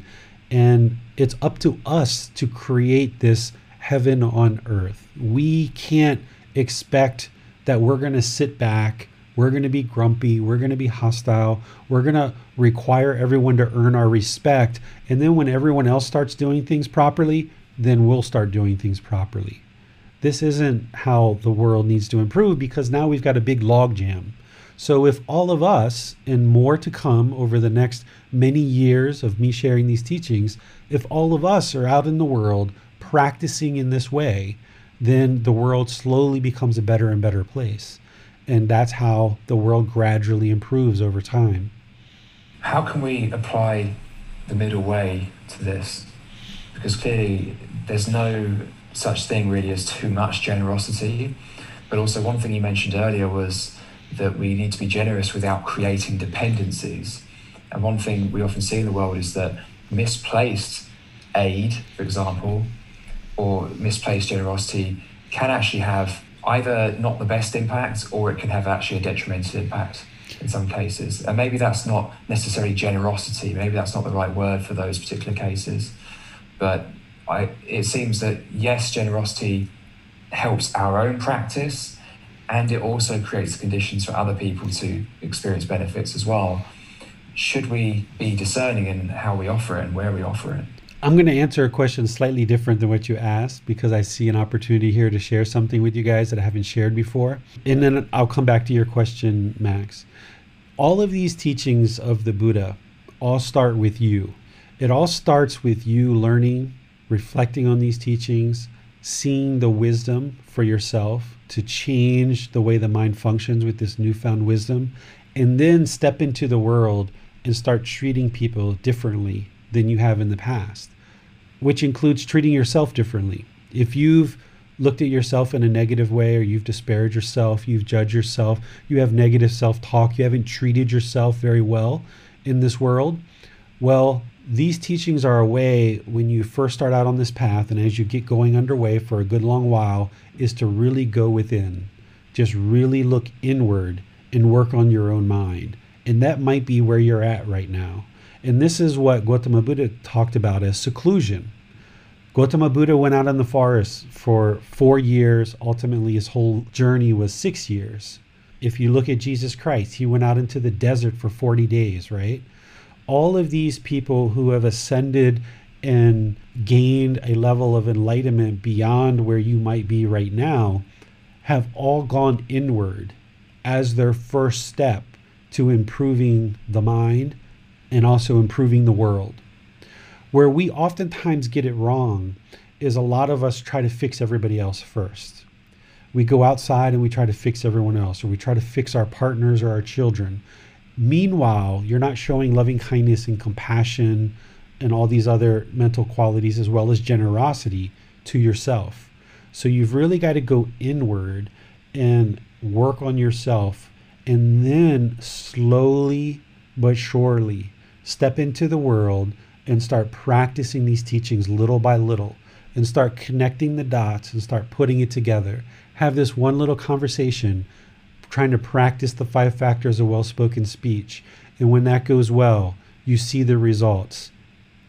A: And it's up to us to create this heaven on earth. We can't expect that we're going to sit back, we're going to be grumpy, we're going to be hostile, we're going to require everyone to earn our respect. And then when everyone else starts doing things properly, then we'll start doing things properly. This isn't how the world needs to improve because now we've got a big logjam. So, if all of us, and more to come over the next many years of me sharing these teachings, if all of us are out in the world practicing in this way, then the world slowly becomes a better and better place. And that's how the world gradually improves over time.
B: how can we apply the middle way to this? Because clearly there's no such thing really as too much generosity. But also, one thing you mentioned earlier was that we need to be generous without creating dependencies. And one thing we often see in the world is that misplaced aid, for example, or misplaced generosity can actually have either not the best impact or it can have actually a detrimental impact in some cases. And maybe that's not necessarily generosity, maybe that's not the right word for those particular cases. But I, it seems that yes, generosity helps our own practice and it also creates conditions for other people to experience benefits as well. Should we be discerning in how we offer it and where we offer it?
A: I'm going to answer a question slightly different than what you asked because I see an opportunity here to share something with you guys that I haven't shared before. And then I'll come back to your question, Max. All of these teachings of the Buddha all start with you. It all starts with you learning, reflecting on these teachings, seeing the wisdom for yourself to change the way the mind functions with this newfound wisdom, and then step into the world and start treating people differently than you have in the past, which includes treating yourself differently. If you've looked at yourself in a negative way or you've disparaged yourself, you've judged yourself, you have negative self talk, you haven't treated yourself very well in this world, well, these teachings are a way when you first start out on this path and as you get going underway for a good long while is to really go within. Just really look inward and work on your own mind. And that might be where you're at right now. And this is what Gautama Buddha talked about as seclusion. Gautama Buddha went out in the forest for four years. Ultimately, his whole journey was six years. If you look at Jesus Christ, he went out into the desert for 40 days, right? All of these people who have ascended and gained a level of enlightenment beyond where you might be right now have all gone inward as their first step to improving the mind and also improving the world. Where we oftentimes get it wrong is a lot of us try to fix everybody else first. We go outside and we try to fix everyone else, or we try to fix our partners or our children. Meanwhile, you're not showing loving kindness and compassion and all these other mental qualities as well as generosity to yourself. So you've really got to go inward and work on yourself and then slowly but surely step into the world and start practicing these teachings little by little and start connecting the dots and start putting it together. Have this one little conversation trying to practice the five factors of well spoken speech. And when that goes well, you see the results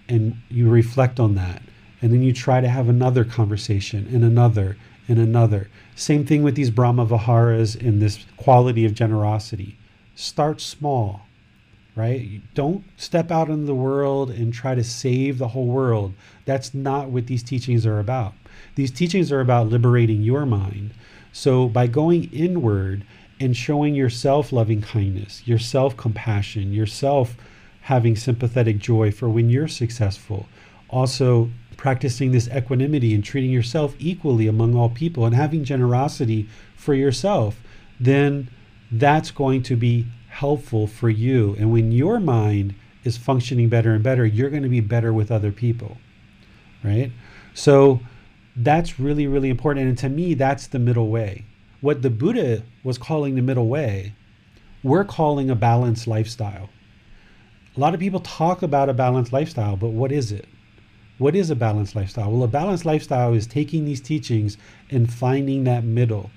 A: and you reflect on that. And then you try to have another conversation and another and another. Same thing with these Brahma Viharas and this quality of generosity. Start small right? Mm-hmm. Don't step out in the world and try to save the whole world. That's not what these teachings are about. These teachings are about liberating your mind. So by going inward and showing yourself loving kindness, yourself compassion, yourself having sympathetic joy for when you're successful, also practicing this equanimity and treating yourself equally among all people and having generosity for yourself, then that's going to be helpful for you. And when your mind is functioning better and better, you're going to be better with other people. Right? So that's really, really important. And to me, that's the middle way. What the Buddha was calling the middle way, we're calling a balanced lifestyle. A lot of people talk about a balanced lifestyle, but what is it? What is a balanced lifestyle? Well, a balanced lifestyle is taking these teachings and finding that middle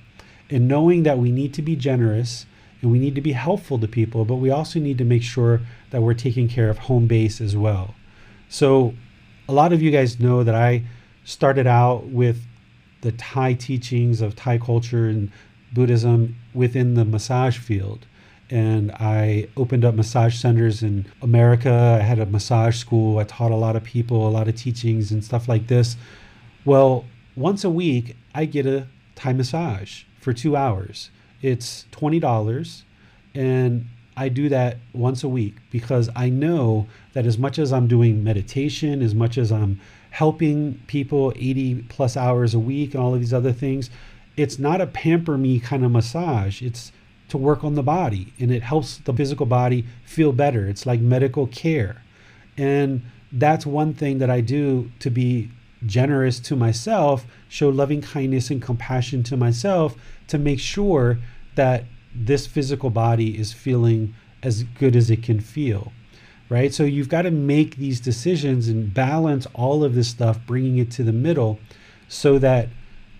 A: and knowing that we need to be generous and we need to be helpful to people, but we also need to make sure that we're taking care of home base as well. So, a lot of you guys know that I started out with the Thai teachings of Thai culture and Buddhism within the massage field. And I opened up massage centers in America. I had a massage school. I taught a lot of people, a lot of teachings and stuff like this. Well, once a week, I get a Thai massage for two hours. It's $20 and I do that once a week because I know that as much as I'm doing meditation, as much as I'm helping people 80 plus hours a week and all of these other things, it's not a pamper me kind of massage. It's to work on the body and it helps the physical body feel better. It's like medical care. And that's one thing that I do to be generous to myself, show loving kindness and compassion to myself to make sure that this physical body is feeling as good as it can feel. Right? So you've got to make these decisions and balance all of this stuff, bringing it to the middle so that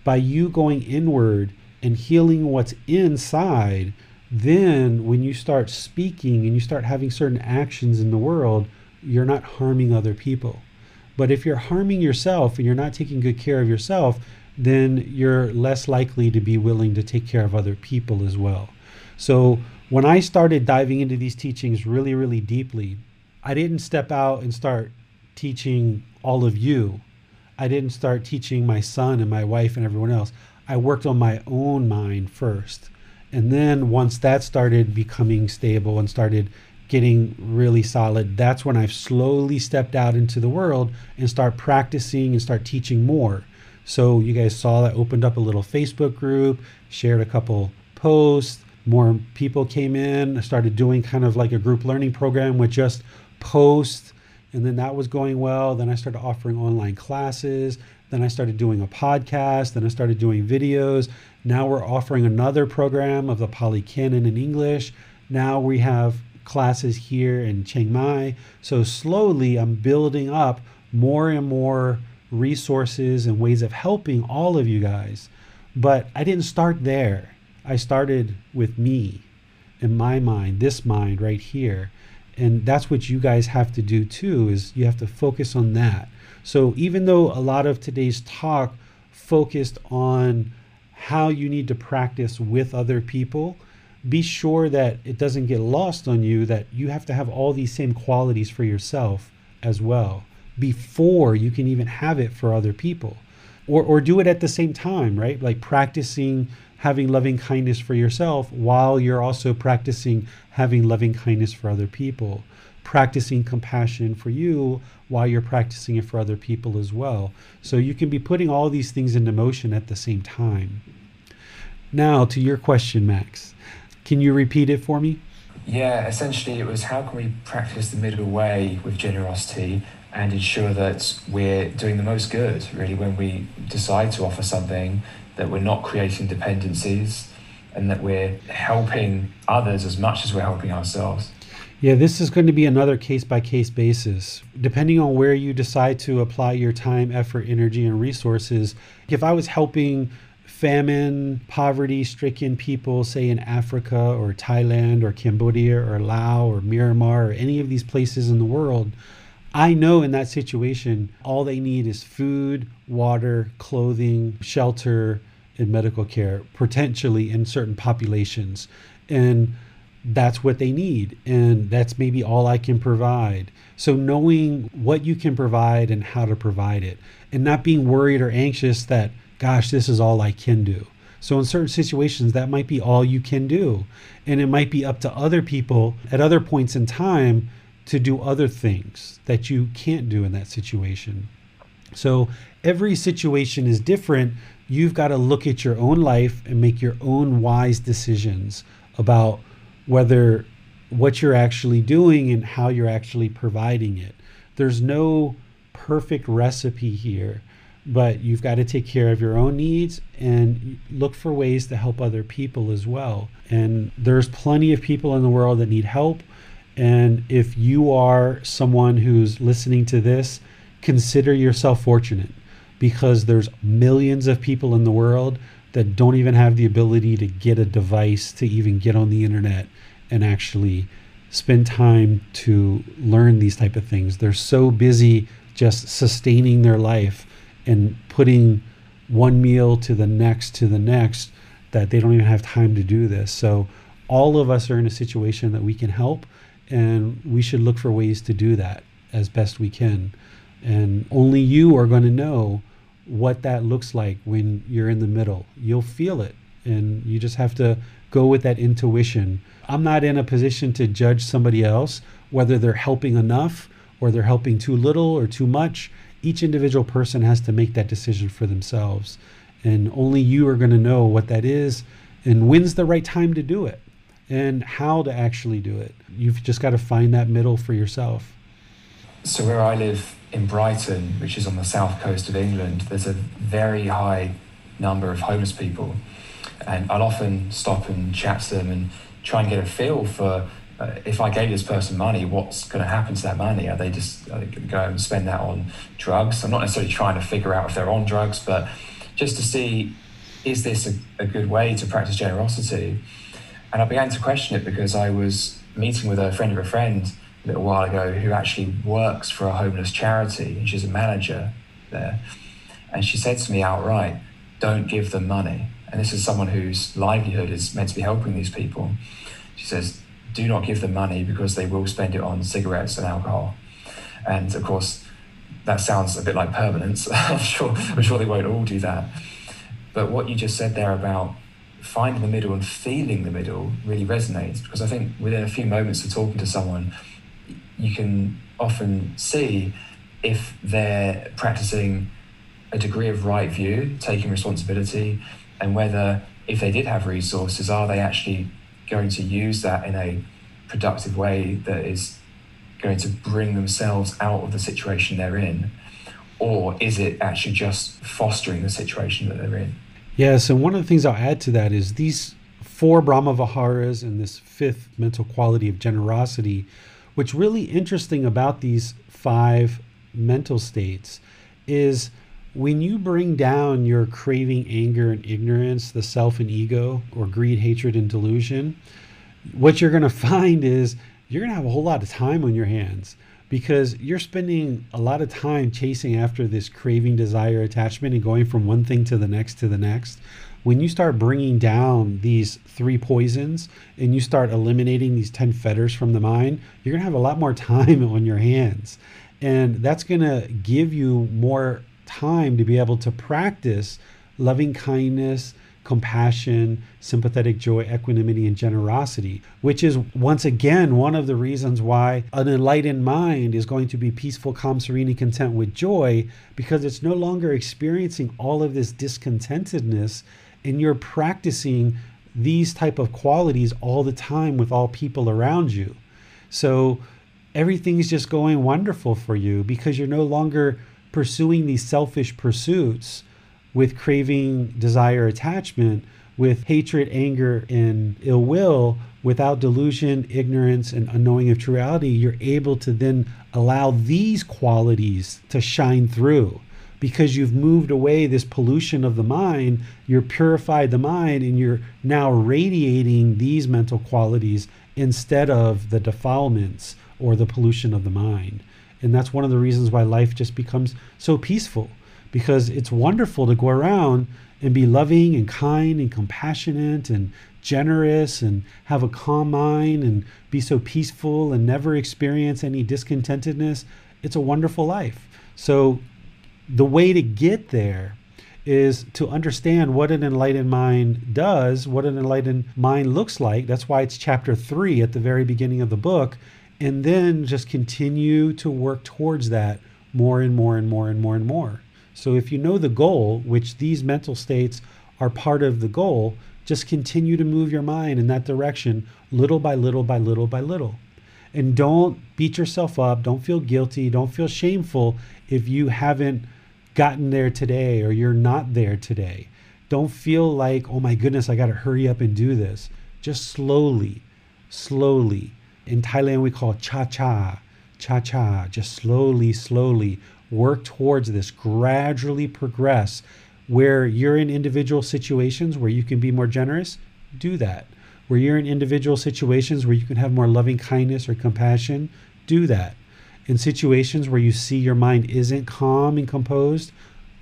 A: by you going inward and healing what's inside, then when you start speaking and you start having certain actions in the world, you're not harming other people. But if you're harming yourself and you're not taking good care of yourself, then you're less likely to be willing to take care of other people as well. So when I started diving into these teachings really, really deeply, I didn't step out and start teaching all of you. I didn't start teaching my son and my wife and everyone else. I worked on my own mind first. And then once that started becoming stable and started getting really solid, that's when I've slowly stepped out into the world and start practicing and start teaching more. So you guys saw that opened up a little Facebook group, shared a couple posts, more people came in. I started doing kind of like a group learning program with just posts, and then that was going well. Then I started offering online classes. Then I started doing a podcast. Then I started doing videos. Now we're offering another program of the Pali Canon in English. Now we have classes here in Chiang Mai. So slowly I'm building up more and more resources and ways of helping all of you guys. But I didn't start there. I started with me in my mind, this mind right here. And that's what you guys have to do too is you have to focus on that. So even though a lot of today's talk focused on how you need to practice with other people, be sure that it doesn't get lost on you that you have to have all these same qualities for yourself as well before you can even have it for other people. Or, or do it at the same time, right? Like practicing having loving kindness for yourself while you're also practicing having loving kindness for other people. Practicing compassion for you while you're practicing it for other people as well. So you can be putting all these things into motion at the same time. Now, to your question, Max. Can you repeat it for me?
B: Yeah, essentially, it was how can we practice the middle way with generosity and ensure that we're doing the most good, really, when we decide to offer something, that we're not creating dependencies and that we're helping others as much as we're helping ourselves.
A: Yeah, this is going to be another case by case basis. Depending on where you decide to apply your time, effort, energy, and resources, if I was helping famine, poverty stricken people, say in Africa or Thailand or Cambodia or Laos or Myanmar or any of these places in the world, I know in that situation, all they need is food, water, clothing, shelter, and medical care, potentially in certain populations. And that's what they need. And that's maybe all I can provide. So, knowing what you can provide and how to provide it, and not being worried or anxious that gosh, this is all I can do. So, in certain situations, that might be all you can do. And it might be up to other people at other points in time to do other things that you can't do in that situation. So, every situation is different. You've got to look at your own life and make your own wise decisions about whether what you're actually doing and how you're actually providing it. There's no perfect recipe here but you've got to take care of your own needs and look for ways to help other people as well. And there's plenty of people in the world that need help. And if you are someone who's listening to this, consider yourself fortunate because there's millions of people in the world that don't even have the ability to get a device to even get on the internet and actually spend time to learn these type of things. They're so busy just sustaining their life and putting one meal to the next to the next that they don't even have time to do this. So all of us are in a situation that we can help and we should look for ways to do that as best we can. And only you are going to know what that looks like when you're in the middle. You'll feel it and you just have to go with that intuition. I'm not in a position to judge somebody else whether they're helping enough or they're helping too little or too much each individual person has to make that decision for themselves. And only you are going to know what that is and when's the right time to do it. and how to actually do it. You've just got to find that middle for yourself.
B: So, where I live in Brighton, which is on the south coast of England, there's a very high number of homeless people. And I'll often stop and chat to them and try and get a feel for uh, if I gave this person money, what's going to happen to that money? Are they just are they going to go and spend that on drugs? I'm not necessarily trying to figure out if they're on drugs, but just to see is this a, a good way to practice generosity? And I began to question it because I was meeting with a friend of a friend a little while ago who actually works for a homeless charity and she's a manager there. And she said to me outright, don't give them money. And this is someone whose livelihood is meant to be helping these people. She says, do not give them money because they will spend it on cigarettes and alcohol. And of course, that sounds a bit like permanence. (laughs) I'm sure, I'm sure they won't all do that. But what you just said there about finding the middle and feeling the middle really resonates because I think within a few moments of talking to someone, you can often see if they're practicing a degree of right view, taking responsibility, and whether if they did have resources, are they actually going to use that in a productive way that is going to bring themselves out of the situation they're in? Or is it actually just fostering the situation that they're in?
A: Yes, and one of the things I'll add to that is these four Brahma Viharas and this fifth mental quality of generosity. What's really interesting about these five mental states is when you bring down your craving, anger, and ignorance, the self and ego, or greed, hatred, and delusion, what you're going (laughs) to find is you're going to have a whole lot of time on your hands because you're spending a lot of time chasing after this craving, desire, attachment, and going from one thing to the next to the next. When you start bringing down these three poisons and you start eliminating these 10 fetters from the mind, you're going to have a lot more (laughs) time on your hands. And that's going to give you more time to be able to practice loving kindness, compassion, sympathetic joy, equanimity, and generosity, which is once again one of the reasons why an enlightened mind is going to be peaceful, calm, serene, and content with joy because it's no longer experiencing all of this discontentedness and you're practicing these type of qualities all the time with all people around you. So everything's just going wonderful for you because you're no longer pursuing these selfish pursuits with craving, desire, attachment, with hatred, anger, and ill will, without delusion, ignorance, and unknowing of true reality, you're able to then allow these qualities to shine through because you've moved away this pollution of the mind, you're purified the mind, and you're now radiating these mental qualities instead of the defilements or the pollution of the mind. And that's one of the reasons why life just becomes so peaceful because it's wonderful to go around and be loving and kind and compassionate and generous and have a calm mind and be so peaceful and never experience any discontentedness. It's a wonderful life. So, the way to get there is to understand what an enlightened mind does, what an enlightened mind looks like. That's why it's chapter three at the very beginning of the book and then just continue to work towards that more and more and more and more and more. So if you know the goal, which these mental states are part of the goal, just continue to move your mind in that direction little by little by little by little. And don't beat yourself up, don't feel guilty, don't feel shameful if you haven't gotten there today or you're not there today. Don't feel like, oh my goodness, I got to hurry up and do this. Just slowly, slowly in Thailand we call cha cha, cha cha, just slowly, slowly work towards this, gradually progress. Where you're in individual situations where you can be more generous, do that. Where you're in individual situations where you can have more loving kindness or compassion, do that. In situations where you see your mind isn't calm and composed,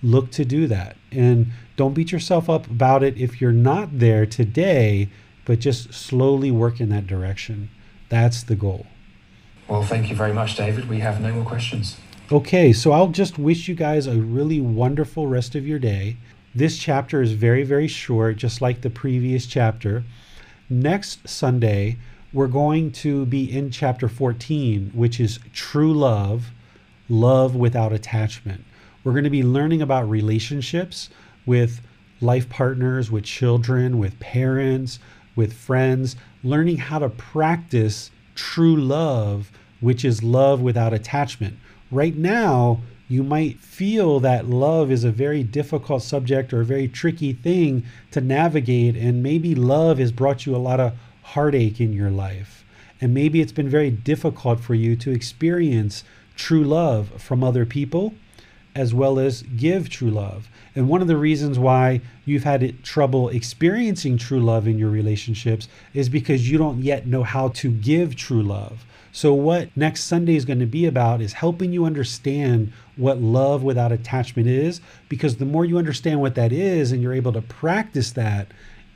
A: look to do that. And don't beat yourself up about it if you're not there today, but just slowly work in that direction. That's the goal.
B: Well, thank you very much, David. We have no more questions.
A: Okay, so I'll just wish you guys a really wonderful rest of your day. This chapter is very, very short, just like the previous chapter. Next Sunday, we're going to be in chapter 14, which is true love, love without attachment. We're going to be learning about relationships with life partners, with children, with parents, with friends, learning how to practice true love, which is love without attachment. Right now, you might feel that love is a very difficult subject or a very tricky thing to navigate, and maybe love has brought you a lot of heartache in your life. And maybe it's been very difficult for you to experience true love from other people as well as give true love. And one of the reasons why you've had trouble experiencing true love in your relationships is because you don't yet know how to give true love. So, what next Sunday is going to be about is helping you understand what love without attachment is, because the more you understand what that is and you're able to practice that,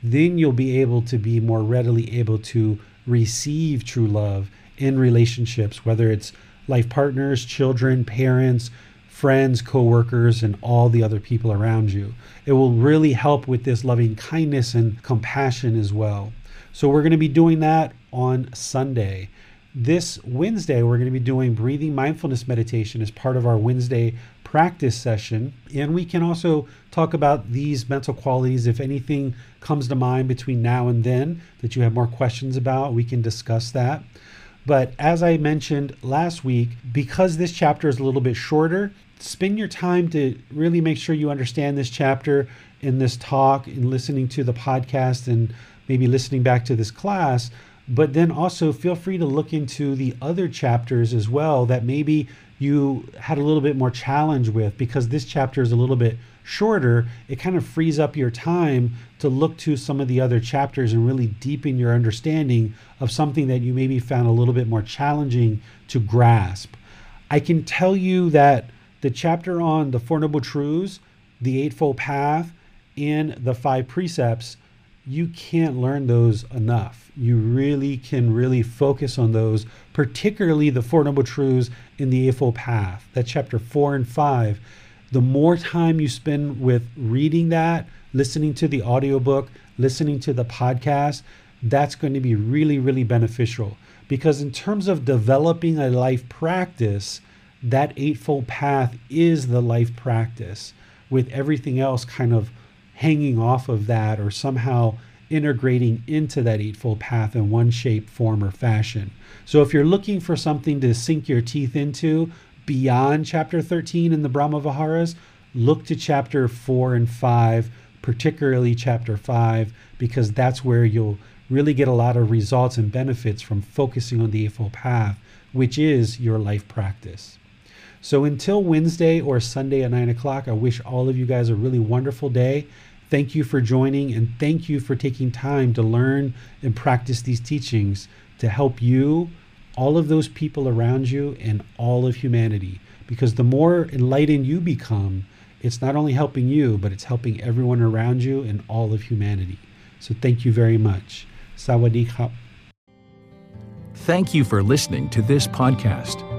A: then you'll be able to be more readily able to receive true love in relationships, whether it's life partners, children, parents, friends, coworkers, and all the other people around you. It will really help with this loving kindness and compassion as well. So, we're going to be doing that on Sunday. This Wednesday, we're going to be doing breathing mindfulness meditation as part of our Wednesday practice session. And we can also talk about these mental qualities. If anything comes to mind between now and then that you have more questions about, we can discuss that. But as I mentioned last week, because this chapter is a little bit shorter, spend your time to really make sure you understand this chapter in this talk and listening to the podcast and maybe listening back to this class but then also feel free to look into the other chapters as well that maybe you had a little bit more challenge with because this chapter is a little bit shorter. It kind of frees up your time to look to some of the other chapters and really deepen your understanding of something that you maybe found a little bit more challenging to grasp. I can tell you that the chapter on the Four Noble Truths, the Eightfold Path, and the Five Precepts you can't learn those enough. You really can really focus on those, particularly the Four Noble Truths in the Eightfold Path. That chapter four and five. The more time you spend with reading that, listening to the audiobook, listening to the podcast, that's going to be really, really beneficial. Because in terms of developing a life practice, that Eightfold Path is the life practice, with everything else kind of hanging off of that or somehow integrating into that Eightfold Path in one shape, form, or fashion. So if you're looking for something to sink your teeth into beyond chapter 13 in the Brahma Viharas, look to chapter 4 and 5, particularly chapter 5, because that's where you'll really get a lot of results and benefits from focusing on the Eightfold Path, which is your life practice. So until Wednesday or Sunday at 9 o'clock, I wish all of you guys a really wonderful day. Thank you for joining and thank you for taking time to learn and practice these teachings to help you, all of those people around you, and all of humanity. Because the more enlightened you become, it's not only helping you, but it's helping everyone around you and all of humanity. So thank you very much. Sawadee
C: Thank you for listening to this podcast.